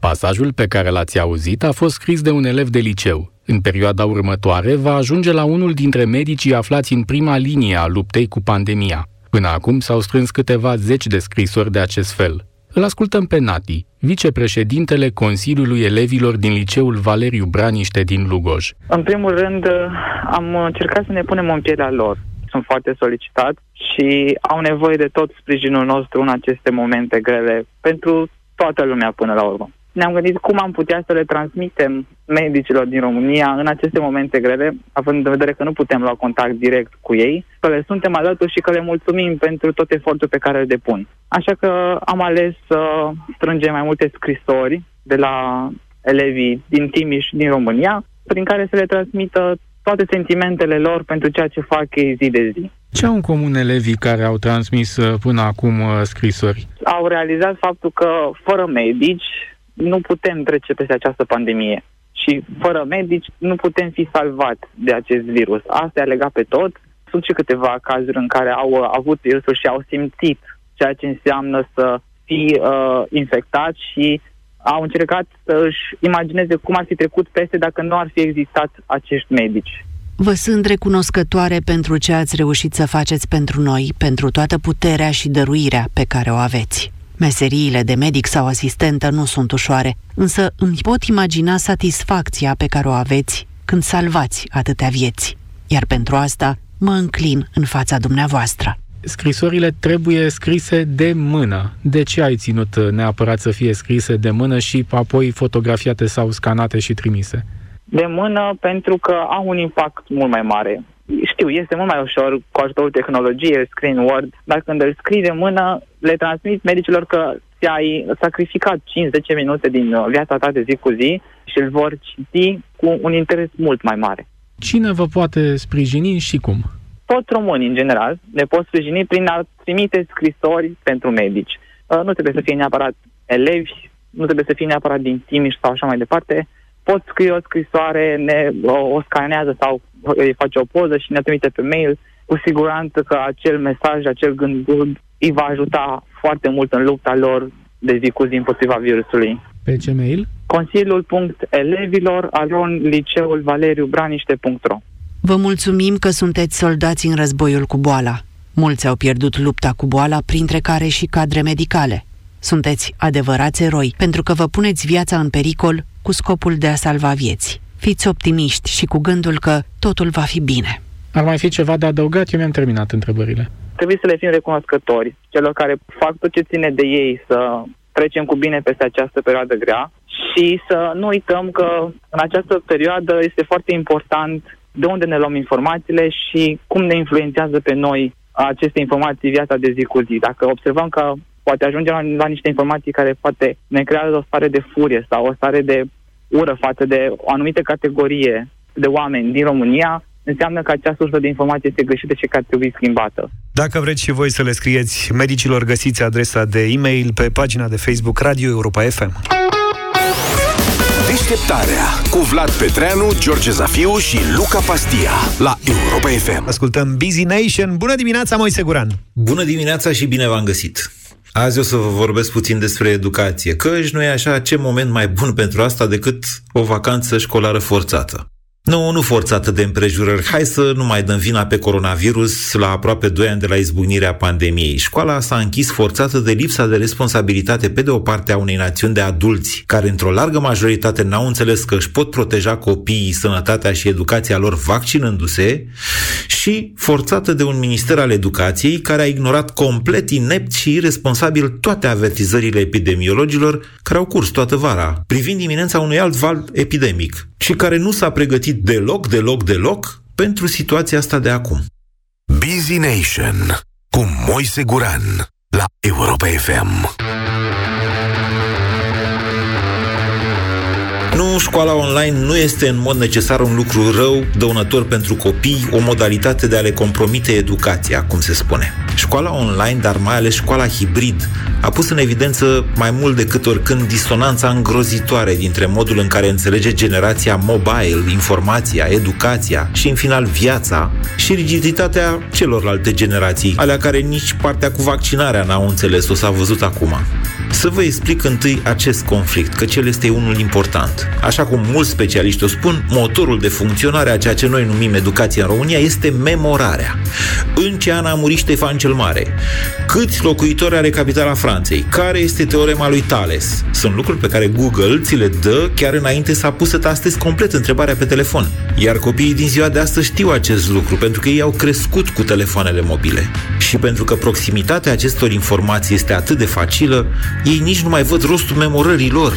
[SPEAKER 16] Pasajul pe care l-ați auzit a fost scris de un elev de liceu. În perioada următoare va ajunge la unul dintre medicii aflați în prima linie a luptei cu pandemia. Până acum s-au strâns câteva zeci de scrisori de acest fel. Îl ascultăm pe Nati, vicepreședintele Consiliului Elevilor din Liceul Valeriu Braniște din Lugoj.
[SPEAKER 17] În primul rând, am încercat să ne punem în pielea lor. Sunt foarte solicitați și au nevoie de tot sprijinul nostru în aceste momente grele pentru toată lumea până la urmă. Ne-am gândit cum am putea să le transmitem medicilor din România în aceste momente grele, având în vedere că nu putem lua contact direct cu ei, că le suntem alături și că le mulțumim pentru tot efortul pe care îl depun. Așa că am ales să strângem mai multe scrisori de la elevii din Timiș, din România, prin care să le transmită toate sentimentele lor pentru ceea ce fac ei zi de zi.
[SPEAKER 16] Ce au în comun elevii care au transmis uh, până acum uh, scrisori?
[SPEAKER 17] Au realizat faptul că fără medici nu putem trece peste această pandemie și fără medici nu putem fi salvați de acest virus. Asta a legat pe tot. Sunt și câteva cazuri în care au uh, avut virusul și au simțit ceea ce înseamnă să fii uh, infectat și au încercat să își imagineze cum ar fi trecut peste dacă nu ar fi existat acești medici.
[SPEAKER 15] Vă sunt recunoscătoare pentru ce ați reușit să faceți pentru noi, pentru toată puterea și dăruirea pe care o aveți. Meseriile de medic sau asistentă nu sunt ușoare, însă îmi pot imagina satisfacția pe care o aveți când salvați atâtea vieți. Iar pentru asta mă înclin în fața dumneavoastră.
[SPEAKER 16] Scrisorile trebuie scrise de mână. De ce ai ținut uh, neapărat să fie scrise de mână și apoi fotografiate sau scanate și trimise?
[SPEAKER 17] De mână pentru că au un impact mult mai mare. Știu, este mult mai ușor cu ajutorul tehnologiei, screen Word, dar când îl scrii de mână, le transmit medicilor că ți-ai sacrificat 5-10 minute din uh, viața ta de zi cu zi și îl vor citi cu un interes mult mai mare.
[SPEAKER 16] Cine vă poate sprijini și cum?
[SPEAKER 17] Toți românii, în general, ne pot sprijini prin a trimite scrisori pentru medici. Uh, Nu trebuie să fie neapărat elevi, nu trebuie să fie neapărat din Timiș sau așa mai departe. Poți scrie o scrisoare, ne, o, o scanează sau îi face o poză și ne trimite pe mail. Cu siguranță că acel mesaj, acel gând bun îi va ajuta foarte mult în lupta lor de zi cu zi împotriva virusului.
[SPEAKER 16] Pe ce mail?
[SPEAKER 17] Consiliul.elevilor alon liceul valeriu braniște.ro
[SPEAKER 15] Vă mulțumim că sunteți soldați în războiul cu boala. Mulți au pierdut lupta cu boala, printre care și cadre medicale. Sunteți adevărați eroi, pentru că vă puneți viața în pericol cu scopul de a salva vieți. Fiți optimiști și cu gândul că totul va fi bine.
[SPEAKER 16] Ar mai fi ceva de adăugat? Eu mi-am terminat întrebările.
[SPEAKER 17] Trebuie să le fim recunoscători celor care fac tot ce ține de ei să trecem cu bine peste această perioadă grea și să nu uităm că în această perioadă este foarte important de unde ne luăm informațiile și cum ne influențează pe noi aceste informații viața de zi cu zi. Dacă observăm că poate ajungem la, la niște informații care poate ne creează o stare de furie sau o stare de ură față de o anumită categorie de oameni din România, înseamnă că acea sursă de informație este greșită și că ar trebui schimbată.
[SPEAKER 2] Dacă vreți și voi să le scrieți medicilor, găsiți adresa de e-mail pe pagina de Facebook Radio Europa FM.
[SPEAKER 1] Deșteptarea cu Vlad Petreanu, George Zafiu și Luca Pastia la Europa FM.
[SPEAKER 2] Ascultăm Busy Nation. Bună dimineața, Moise Guran!
[SPEAKER 18] Bună dimineața și bine v-am găsit! Azi o să vă vorbesc puțin despre educație, căci nu e așa ce moment mai bun pentru asta decât o vacanță școlară forțată. Nu, nu forțată de împrejurări. Hai să nu mai dăm vina pe coronavirus la aproape 2 ani de la izbucnirea pandemiei. Școala s-a închis forțată de lipsa de responsabilitate pe de o parte a unei națiuni de adulți, care într-o largă majoritate n-au înțeles că își pot proteja copiii, sănătatea și educația lor vaccinându-se, și forțată de un minister al educației care a ignorat complet inept și irresponsabil toate avertizările epidemiologilor care au curs toată vara, privind iminența unui alt val epidemic și care nu s-a pregătit deloc, deloc, deloc pentru situația asta de acum.
[SPEAKER 1] Busy Nation cu Moise Guran la Europa FM.
[SPEAKER 18] Nu, școala online nu este în mod necesar un lucru rău, dăunător pentru copii, o modalitate de a le compromite educația, cum se spune. Școala online, dar mai ales școala hibrid, a pus în evidență mai mult decât oricând disonanța îngrozitoare dintre modul în care înțelege generația mobile, informația, educația și, în final, viața și rigiditatea celorlalte generații, alea care nici partea cu vaccinarea n-au înțeles-o, s-a văzut acum. Să vă explic întâi acest conflict, că cel este unul important. Așa cum mulți specialiști o spun, motorul de funcționare a ceea ce noi numim educație în România este memorarea. În ce an a murit Ștefan cel Mare? Câți locuitori are capitala Franței? Care este teorema lui Thales? Sunt lucruri pe care Google ți le dă chiar înainte să apuci să tastezi complet întrebarea pe telefon. Iar copiii din ziua de astăzi știu acest lucru pentru că ei au crescut cu telefoanele mobile. Și pentru că proximitatea acestor informații este atât de facilă, ei nici nu mai văd rostul memorării lor.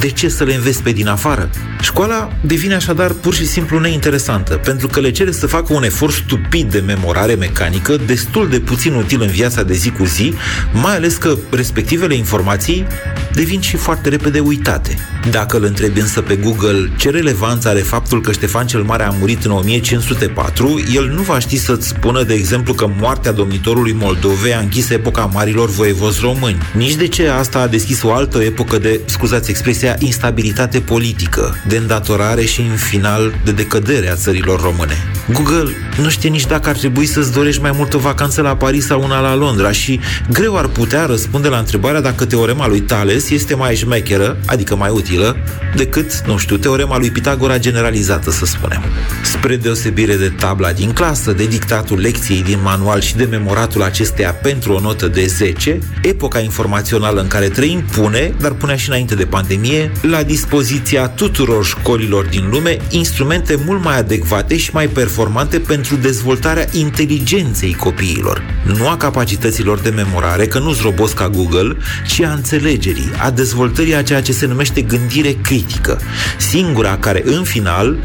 [SPEAKER 18] De ce să le înveți pe din afară? Școala devine așadar pur și simplu neinteresantă, pentru că le cere să facă un efort stupid de memorare mecanică, destul de puțin util în viața de zi cu zi, mai ales că respectivele informații devin și foarte repede uitate. Dacă îl întrebi însă pe Google ce relevanță are faptul că Ștefan cel Mare a murit în 1504, el nu va ști să-ți spună, de exemplu, că moartea domnitorului Moldovei a închis epoca marilor voievozi români. Nici de ce asta a deschis o altă epocă de, scuzați expresia, instabilitate politică, de îndatorare și, în final, de decădere a țărilor române. Google nu știe nici dacă ar trebui să-ți dorești mai mult o vacanță la Paris sau una la Londra și greu ar putea răspunde la întrebarea dacă teorema lui Thales este mai șmecheră, adică mai utilă, decât, nu știu, teorema lui Pitagora generalizată, să spunem. Spre deosebire de tabla din clasă, de dictatul lecției din manual și de memoratul acesteia pentru o notă de 10, epoca informațională în care trăim pune, dar punea și înainte de pandemie, la dispoziția tuturor școlilor din lume instrumente mult mai adecvate și mai performante pentru dezvoltarea inteligenței copiilor. Nu a capacităților de memorare, că nu-s robos ca Google, ci a înțelegerii, a dezvoltării a ceea ce se numește gândire critică. Singura care, în final,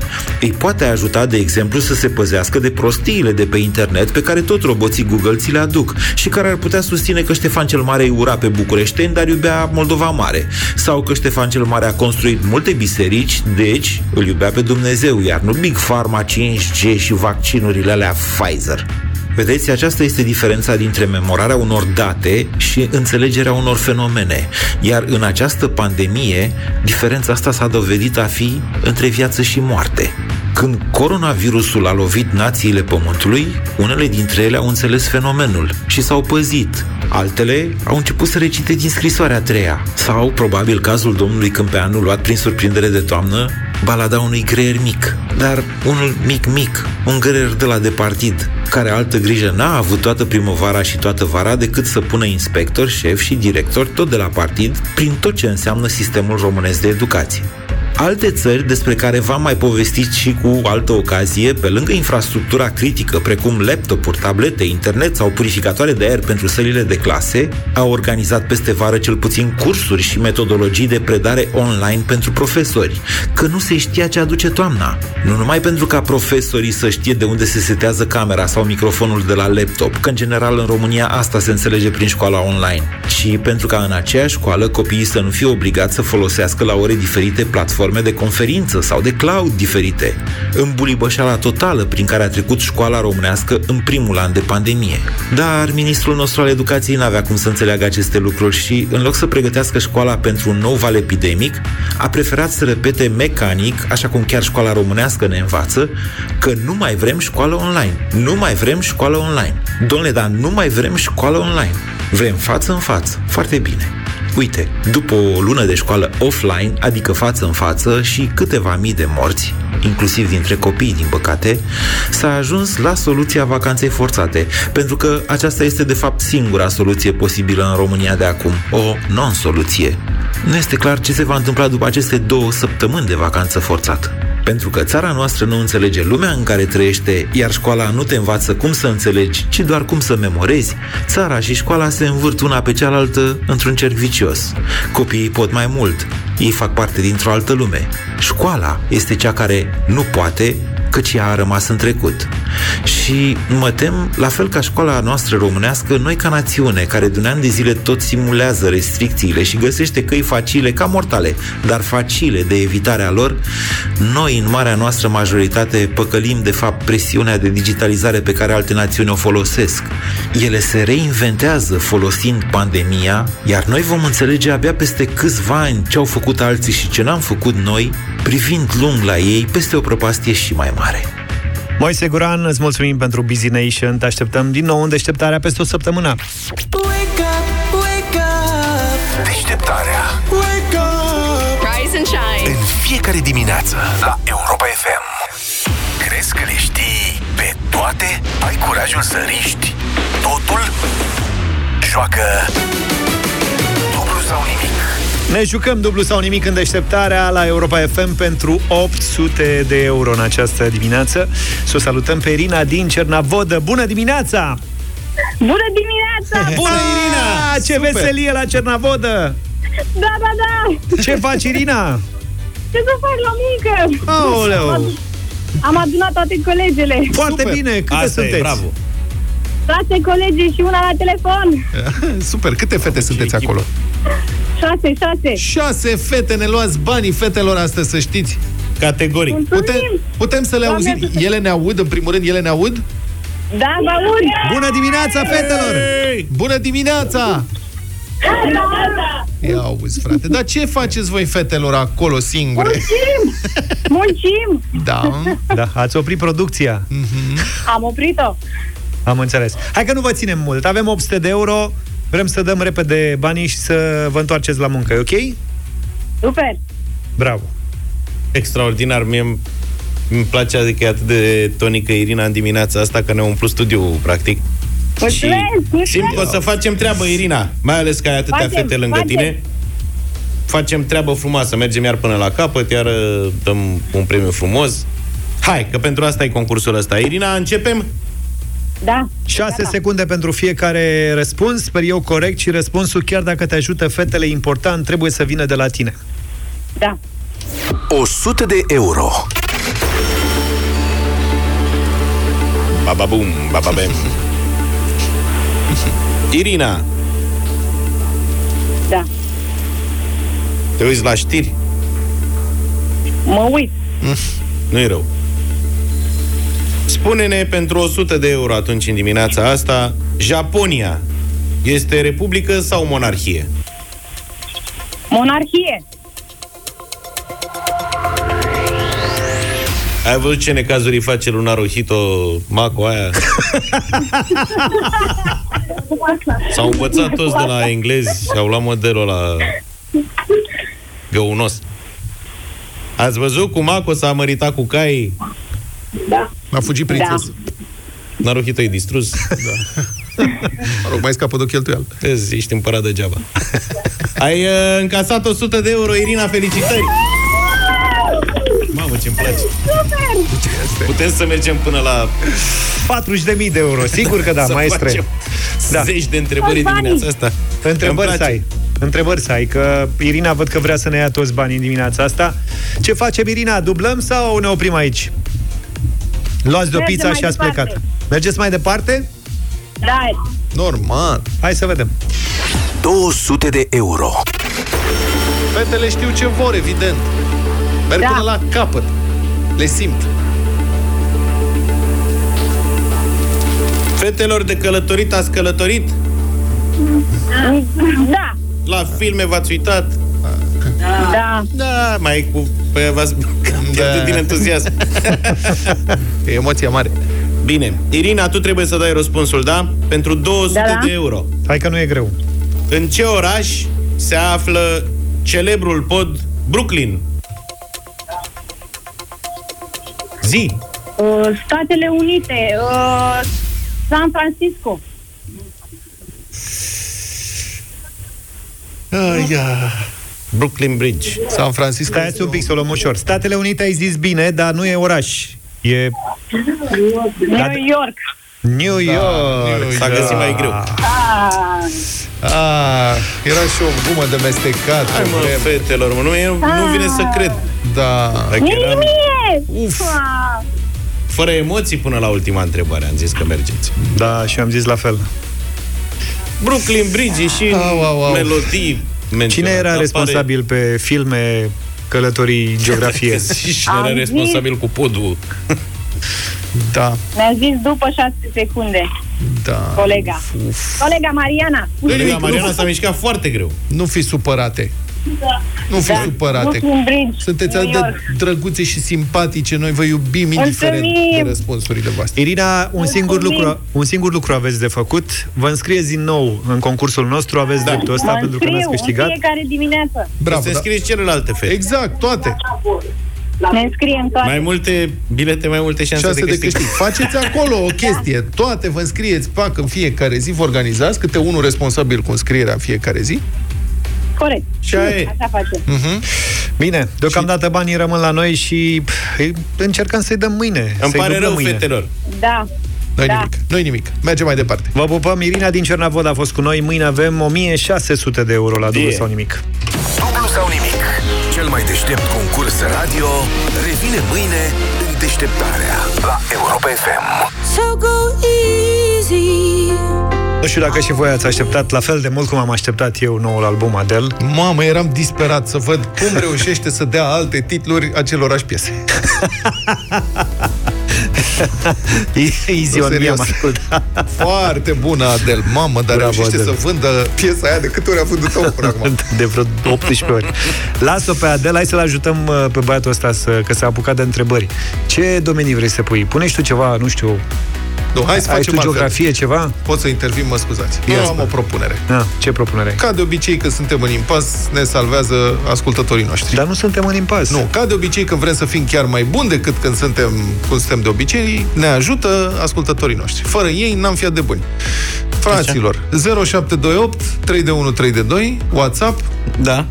[SPEAKER 18] îi poate ajuta, de exemplu, să se păzească de prostiile de pe internet pe care tot roboții Google ți le aduc și care ar putea susține că Ștefan cel Mare îi ura pe bucureșteni, dar iubea Moldova Mare. Sau că Ștefan cel Mare a construit multe biserici, deci îl iubea pe Dumnezeu, iar nu Big Pharma 5G și vaccinurile alea Pfizer. Vedeți, aceasta este diferența dintre memorarea unor date și înțelegerea unor fenomene. Iar în această pandemie, diferența asta s-a dovedit a fi între viață și moarte. Când coronavirusul a lovit națiile Pământului, unele dintre ele au înțeles fenomenul și s-au păzit. Altele au început să recite din scrisoarea a treia. Sau, probabil, cazul domnului Câmpeanu luat prin surprindere de toamnă, balada unui greier mic, dar unul mic-mic, un greier de la de partid, care altă grijă n-a avut toată primăvara și toată vara decât să pună inspector, șef și director, tot de la partid, prin tot ce înseamnă sistemul românesc de educație. Alte țări despre care v-am mai povestit și cu altă ocazie, pe lângă infrastructura critică, precum laptopuri, tablete, internet sau purificatoare de aer pentru sălile de clase, au organizat peste vară cel puțin cursuri și metodologii de predare online pentru profesori, că nu se știa ce aduce toamna. Nu numai pentru ca profesorii să știe de unde se setează camera sau microfonul de la laptop, că în general în România asta se înțelege prin școala online, ci pentru ca în aceeași școală copiii să nu fie obligați să folosească la ore diferite platforme de conferință sau de cloud diferite, în bulibășala totală prin care a trecut școala românească în primul an de pandemie. Dar ministrul nostru al educației n-avea cum să înțeleagă aceste lucruri și, în loc să pregătească școala pentru un nou val epidemic, a preferat să repete mecanic, așa cum chiar școala românească ne învață, că nu mai vrem școală online. Nu mai vrem școală online. Domnule, dar nu mai vrem școală online. Vrem față în față. Foarte bine. Uite, după o lună de școală offline, adică față în față și câteva mii de morți, inclusiv dintre copii, din păcate, s-a ajuns la soluția vacanței forțate, pentru că aceasta este de fapt singura soluție posibilă în România de acum, o non-soluție. Nu este clar ce se va întâmpla după aceste două săptămâni de vacanță forțată. Pentru că țara noastră nu înțelege lumea în care trăiește, iar școala nu te învață cum să înțelegi, ci doar cum să memorezi, țara și școala se învârt una pe cealaltă într-un cerc vicios. Copiii pot mai mult, ei fac parte dintr-o altă lume. Școala este cea care nu poate, căci ea a rămas în trecut. Și mă tem, la fel ca școala noastră românească, noi ca națiune, care de un an de zile tot simulează restricțiile și găsește căi facile, ca mortale, dar facile de evitarea lor, noi, în marea noastră majoritate, păcălim de fapt presiunea de digitalizare pe care alte națiuni o folosesc. Ele se reinventează folosind pandemia, iar noi vom înțelege abia peste câțiva ani ce au făcut alții și ce n-am făcut noi, privind lung la ei peste o prăpastie și mai mare.
[SPEAKER 2] Moise Guran, îți mulțumim pentru Busy Nation. Te așteptăm din nou în deșteptarea peste o săptămână.
[SPEAKER 12] Wake up, wake up,
[SPEAKER 1] Deșteptarea
[SPEAKER 12] wake up.
[SPEAKER 5] Rise and shine.
[SPEAKER 1] în fiecare dimineață la Europa FM. Crezi că le știi pe toate? Ai curajul să riști totul? Joacă dublu sau nimic.
[SPEAKER 2] Ne jucăm dublu sau nimic în deșteptarea la Europa FM pentru 800 de euro în această dimineață. Să o salutăm pe Irina din Cernavodă. Bună dimineața!
[SPEAKER 13] Bună dimineața!
[SPEAKER 2] Bună, Irina! Ce
[SPEAKER 3] Super!
[SPEAKER 2] veselie la Cernavodă!
[SPEAKER 13] Da, da, da!
[SPEAKER 2] Ce faci, Irina?
[SPEAKER 13] Ce să fac la muncă?
[SPEAKER 2] Aoleu!
[SPEAKER 13] Am adun- Am adunat toate colegele.
[SPEAKER 2] Foarte
[SPEAKER 3] Super.
[SPEAKER 2] bine! Câte
[SPEAKER 4] Asta
[SPEAKER 2] sunteți?
[SPEAKER 4] e, bravo.
[SPEAKER 13] Șase colegi și una la telefon.
[SPEAKER 3] Super, câte fete sunteți acolo?
[SPEAKER 13] Șase, șase.
[SPEAKER 3] Șase fete, ne luați banii fetelor astăzi, să știți.
[SPEAKER 4] Categoric.
[SPEAKER 3] Putem, putem să le
[SPEAKER 13] Doamne,
[SPEAKER 3] auzim.
[SPEAKER 13] ajută.
[SPEAKER 3] Ele ne aud, în primul rând, ele ne aud?
[SPEAKER 13] Da, vă aud.
[SPEAKER 2] Bună dimineața, fetelor!
[SPEAKER 3] Bună dimineața!
[SPEAKER 13] Da, da, da.
[SPEAKER 3] Ia auzi, frate. Dar ce faceți voi, fetelor, acolo singure?
[SPEAKER 13] Muncim! Muncim!
[SPEAKER 3] Da.
[SPEAKER 2] Da, ați oprit producția.
[SPEAKER 13] Am oprit-o.
[SPEAKER 2] Am înțeles. Hai că nu vă ținem mult. Avem 800 de euro. Vrem să dăm repede banii și să vă întoarceți la muncă, e ok?
[SPEAKER 13] Super!
[SPEAKER 2] Bravo!
[SPEAKER 4] Extraordinar, mie îmi- îmi place adică e atât de tonică Irina în dimineața asta că ne-a umplut studiul, practic.
[SPEAKER 13] Mulțumesc,
[SPEAKER 4] și
[SPEAKER 13] mulțumesc.
[SPEAKER 4] simt că o să facem treabă, Irina, mai ales că ai atâtea
[SPEAKER 13] Facem,
[SPEAKER 4] fete lângă
[SPEAKER 13] facem.
[SPEAKER 4] tine. Facem treabă frumoasă, mergem iar până la capăt, iar uh, dăm un premiu frumos. Hai, că pentru asta e concursul ăsta. Irina, începem?
[SPEAKER 13] Da.
[SPEAKER 2] 6 secunde pentru fiecare răspuns, sper eu corect și răspunsul, chiar dacă te ajută fetele important, trebuie să vină de la tine.
[SPEAKER 13] Da.
[SPEAKER 1] 100 de euro.
[SPEAKER 4] Baba bum, baba bem. Irina,
[SPEAKER 13] Da.
[SPEAKER 4] te uiți la știri?
[SPEAKER 13] Mă uit.
[SPEAKER 4] nu e rău. Spune-ne pentru 100 de euro atunci în dimineața asta, Japonia este republică sau monarhie?
[SPEAKER 13] Monarhie.
[SPEAKER 4] Ai văzut ce necazuri îi face Luna Rohito Maco aia? S-au învățat toți de la englezi și au luat modelul la găunos. Ați văzut cum Maco s-a măritat cu cai?
[SPEAKER 13] Da.
[SPEAKER 3] A fugit prințesă.
[SPEAKER 4] Naruhito e distrus. Da.
[SPEAKER 3] Mă rog, mai scapă de o cheltuială.
[SPEAKER 4] Vezi, ești împărat degeaba. Ai uh, încasat 100 de euro, Irina, felicitări! Mamă, ce-mi place! Putem să mergem până la
[SPEAKER 2] 40.000 de euro, sigur că da,
[SPEAKER 4] Să
[SPEAKER 2] maestre.
[SPEAKER 4] facem
[SPEAKER 2] Da.
[SPEAKER 4] zeci de întrebări în dimineața asta.
[SPEAKER 2] Întrebări
[SPEAKER 4] Îmi
[SPEAKER 2] să
[SPEAKER 4] place.
[SPEAKER 2] ai. Întrebări să ai, că Irina văd că vrea să ne ia toți banii în dimineața asta. Ce facem, Irina? Dublăm sau ne oprim aici? Luați de o
[SPEAKER 13] Mergem
[SPEAKER 2] pizza
[SPEAKER 13] mai
[SPEAKER 2] și ați
[SPEAKER 13] departe.
[SPEAKER 2] plecat. Mergeți mai departe?
[SPEAKER 13] Da.
[SPEAKER 3] Normal.
[SPEAKER 2] Hai să vedem.
[SPEAKER 1] 200 de euro.
[SPEAKER 3] Fetele știu ce vor, evident. Merg
[SPEAKER 13] Da.
[SPEAKER 3] până la capăt. Le simt.
[SPEAKER 4] Fetelor de călătorit ați călătorit?
[SPEAKER 13] Da.
[SPEAKER 4] La filme v-ați uitat?
[SPEAKER 13] Da.
[SPEAKER 4] Da, mai cu... Păi v-ați pierdut din entuziasm.
[SPEAKER 3] E emoția mare.
[SPEAKER 4] Bine. Irina, tu trebuie să dai răspunsul, da? Pentru 200
[SPEAKER 13] Da, da.
[SPEAKER 4] de euro.
[SPEAKER 2] Hai că nu e greu.
[SPEAKER 4] În ce oraș se află celebrul pod Brooklyn? Zi!
[SPEAKER 13] Uh, Statele Unite, uh, San Francisco.
[SPEAKER 4] Aia. Brooklyn Bridge.
[SPEAKER 3] San Francisco.
[SPEAKER 2] Stai un pic să o luăm ușor. Statele Unite ai zis bine, dar nu e oraș. E
[SPEAKER 13] New York.
[SPEAKER 2] New York.
[SPEAKER 4] S-a găsit mai greu.
[SPEAKER 13] Ah,
[SPEAKER 3] Ah, era și o gumă de mestecat.
[SPEAKER 4] Hai mă, fetelor, mă, nu, e, nu vine să cred.
[SPEAKER 3] Da.
[SPEAKER 4] Dacă eram
[SPEAKER 13] mie!
[SPEAKER 4] Uf.
[SPEAKER 13] Ah,
[SPEAKER 4] fără emoții până la ultima întrebare, am zis că mergeți.
[SPEAKER 2] Da, și am zis la fel.
[SPEAKER 4] Brooklyn Bridge și
[SPEAKER 3] Au, au, au.
[SPEAKER 4] melodii
[SPEAKER 2] Cine
[SPEAKER 4] menționate.
[SPEAKER 2] era
[SPEAKER 4] Apare-
[SPEAKER 2] responsabil pe filme călătorii geografie?
[SPEAKER 4] și cine era
[SPEAKER 13] Am
[SPEAKER 4] responsabil cu podul?
[SPEAKER 3] Da,
[SPEAKER 13] mi-a zis după 6 secunde,
[SPEAKER 3] da.
[SPEAKER 13] colega. Colega Mariana.
[SPEAKER 4] Colega Mariana s-a mișcat foarte greu.
[SPEAKER 3] Nu fi supărate. Nu fi
[SPEAKER 13] Da.
[SPEAKER 3] supărate.
[SPEAKER 13] Brooklyn Bridge,
[SPEAKER 3] Sunteți
[SPEAKER 13] New
[SPEAKER 3] atât
[SPEAKER 13] York.
[SPEAKER 3] de drăguțe și simpatice. Noi vă iubim indiferent
[SPEAKER 13] Mulțumim!
[SPEAKER 3] de răspunsurile voastre.
[SPEAKER 2] Irina, un singur,
[SPEAKER 13] Mulțumim.
[SPEAKER 2] lucru, un singur lucru aveți de făcut. Vă înscrieți din nou în concursul nostru, aveți da. dreptul ăsta
[SPEAKER 13] Mă
[SPEAKER 2] pentru că n-ați
[SPEAKER 13] înscriu în
[SPEAKER 2] câștigat.
[SPEAKER 13] fiecare dimineață.
[SPEAKER 3] Bravo,
[SPEAKER 4] se
[SPEAKER 3] da.
[SPEAKER 4] înscrie și celelalte fete.
[SPEAKER 3] Exact, toate.
[SPEAKER 13] Ne înscriem toate.
[SPEAKER 4] Mai multe bilete, mai multe șanse,
[SPEAKER 3] Șanse
[SPEAKER 4] de
[SPEAKER 3] de
[SPEAKER 4] câștig.
[SPEAKER 3] câștig. Faceți acolo o chestie. Toate vă înscrieți, pac, în fiecare zi, vă organizați, câte unul responsabil cu înscrierea în fiecare zi.
[SPEAKER 13] Corect.
[SPEAKER 4] Și aia e.
[SPEAKER 13] Așa facem.
[SPEAKER 3] Mhm.
[SPEAKER 2] Bine, deocamdată banii rămân la noi și pf, încercăm să-i dăm mâine.
[SPEAKER 4] Îmi
[SPEAKER 2] să-i
[SPEAKER 4] pare
[SPEAKER 2] dublăm
[SPEAKER 4] rău,
[SPEAKER 2] mâine.
[SPEAKER 4] fetelor.
[SPEAKER 13] Da.
[SPEAKER 3] Nu-i
[SPEAKER 13] Da.
[SPEAKER 3] nimic. Nu-i nimic. Mergem mai departe.
[SPEAKER 2] Vă pupăm, Irina din Cernavod a fost cu noi. Mâine avem 1600 de euro la dublu
[SPEAKER 4] Yeah.
[SPEAKER 2] sau nimic.
[SPEAKER 1] Dublu sau nimic. Cel mai deștept concurs radio revine mâine în deșteptarea la Europa FM.
[SPEAKER 14] So go easy.
[SPEAKER 2] Nu știu dacă și voi ați așteptat la fel de mult cum am așteptat eu noul album Adele.
[SPEAKER 3] Mamă, eram disperat să văd cum reușește să dea alte titluri acelorași piese.
[SPEAKER 2] Easy
[SPEAKER 3] Nu,
[SPEAKER 2] on me
[SPEAKER 3] serios.
[SPEAKER 2] am ascultat.
[SPEAKER 3] Foarte bună, Adel. Mamă, dar
[SPEAKER 2] Bravo,
[SPEAKER 3] reușește
[SPEAKER 2] Adele.
[SPEAKER 3] să vândă piesa aia de câte ori a vândut-o până acum.
[SPEAKER 2] De vreo 18 ori. Las-o pe Adela, hai să-l ajutăm uh, pe băiatul ăsta să, că s-a apucat de întrebări. Ce domenii vrei să pui? Pune și tu ceva, nu știu,
[SPEAKER 3] Nu, hai să
[SPEAKER 2] ai
[SPEAKER 3] facem
[SPEAKER 2] tu
[SPEAKER 3] altfel.
[SPEAKER 2] geografie, ceva?
[SPEAKER 3] Pot să intervin, mă scuzați.
[SPEAKER 2] Ia
[SPEAKER 3] Eu am
[SPEAKER 2] spune.
[SPEAKER 3] o propunere.
[SPEAKER 2] Da, ce propunere ai?
[SPEAKER 3] Ca de obicei, când suntem în impas, ne salvează ascultătorii noștri.
[SPEAKER 2] Dar nu suntem în impas.
[SPEAKER 3] Nu, ca de obicei, când vrem să fim chiar mai buni decât când suntem cum suntem de obicei, ne ajută ascultătorii noștri. Fără ei, n-am fi atât de buni. Fraților, 0728 3 de 1 3 de 2, WhatsApp,
[SPEAKER 4] Da.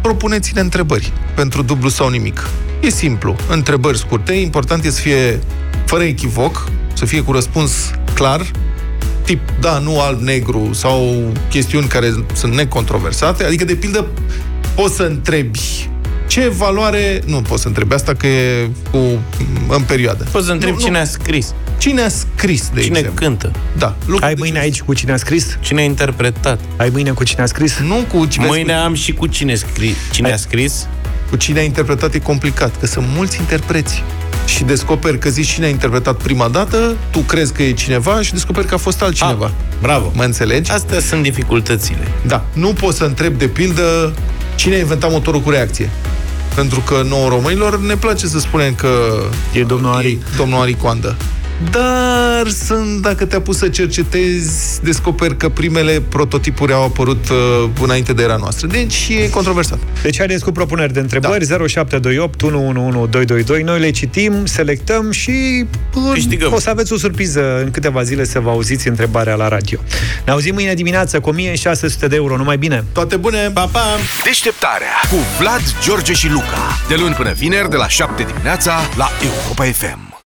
[SPEAKER 3] propuneți-ne întrebări pentru dublu sau nimic. E simplu. Întrebări scurte, important e să fie fără echivoc, să fie cu răspuns clar, tip da, nu, alb, negru, sau chestiuni care sunt necontroversate. Adică, de pildă, poți să întrebi ce valoare... Nu poți să întrebi asta că e cu, în perioadă.
[SPEAKER 4] Poți să întreb
[SPEAKER 3] Nu,
[SPEAKER 4] cine
[SPEAKER 3] nu.
[SPEAKER 4] a scris,
[SPEAKER 3] Cine a scris, de
[SPEAKER 4] cine
[SPEAKER 3] exemplu?
[SPEAKER 4] cântă,
[SPEAKER 3] Da. Lucru
[SPEAKER 2] Ai
[SPEAKER 3] de
[SPEAKER 2] mâine
[SPEAKER 3] genul
[SPEAKER 2] aici cu cine a scris?
[SPEAKER 4] cine a interpretat.
[SPEAKER 2] Ai mâine cu cine a scris?
[SPEAKER 3] ăsta. Nu cu cine,
[SPEAKER 4] Mâine am și cu cine, scri... cine a scris.
[SPEAKER 3] cu cine a interpretat e complicat, că sunt mulți interpreți. Și descoperi că zici cine a interpretat prima dată, tu crezi că e cineva și descoperi că a fost altcineva.
[SPEAKER 4] Ah, bravo.
[SPEAKER 3] Mă înțelegi?
[SPEAKER 4] Astea sunt dificultățile.
[SPEAKER 3] Da. Nu poți să întrebi, de pildă, cine a inventat motorul cu reacție. Pentru că nouă românilor ne place să spunem că
[SPEAKER 2] E domnul Ari.
[SPEAKER 3] e domnul Ari Coandă. Dar sunt, dacă te-a pus să cercetezi, descoperi că primele prototipuri au apărut uh, înainte de era noastră. Deci e controversat.
[SPEAKER 2] Deci haideți cu propuneri de întrebări da. 0728 111222 Noi le citim, selectăm și bun,
[SPEAKER 4] Câștigăm.
[SPEAKER 2] o să aveți o surpriză în câteva zile să vă auziți întrebarea la radio. Ne auzim mâine dimineață cu 1600 de euro, numai bine!
[SPEAKER 3] Toate bune!
[SPEAKER 4] Pa, pa!
[SPEAKER 1] Deșteptarea cu Vlad, George și Luca. De luni până vineri, de la 7 dimineața, la Europa FM.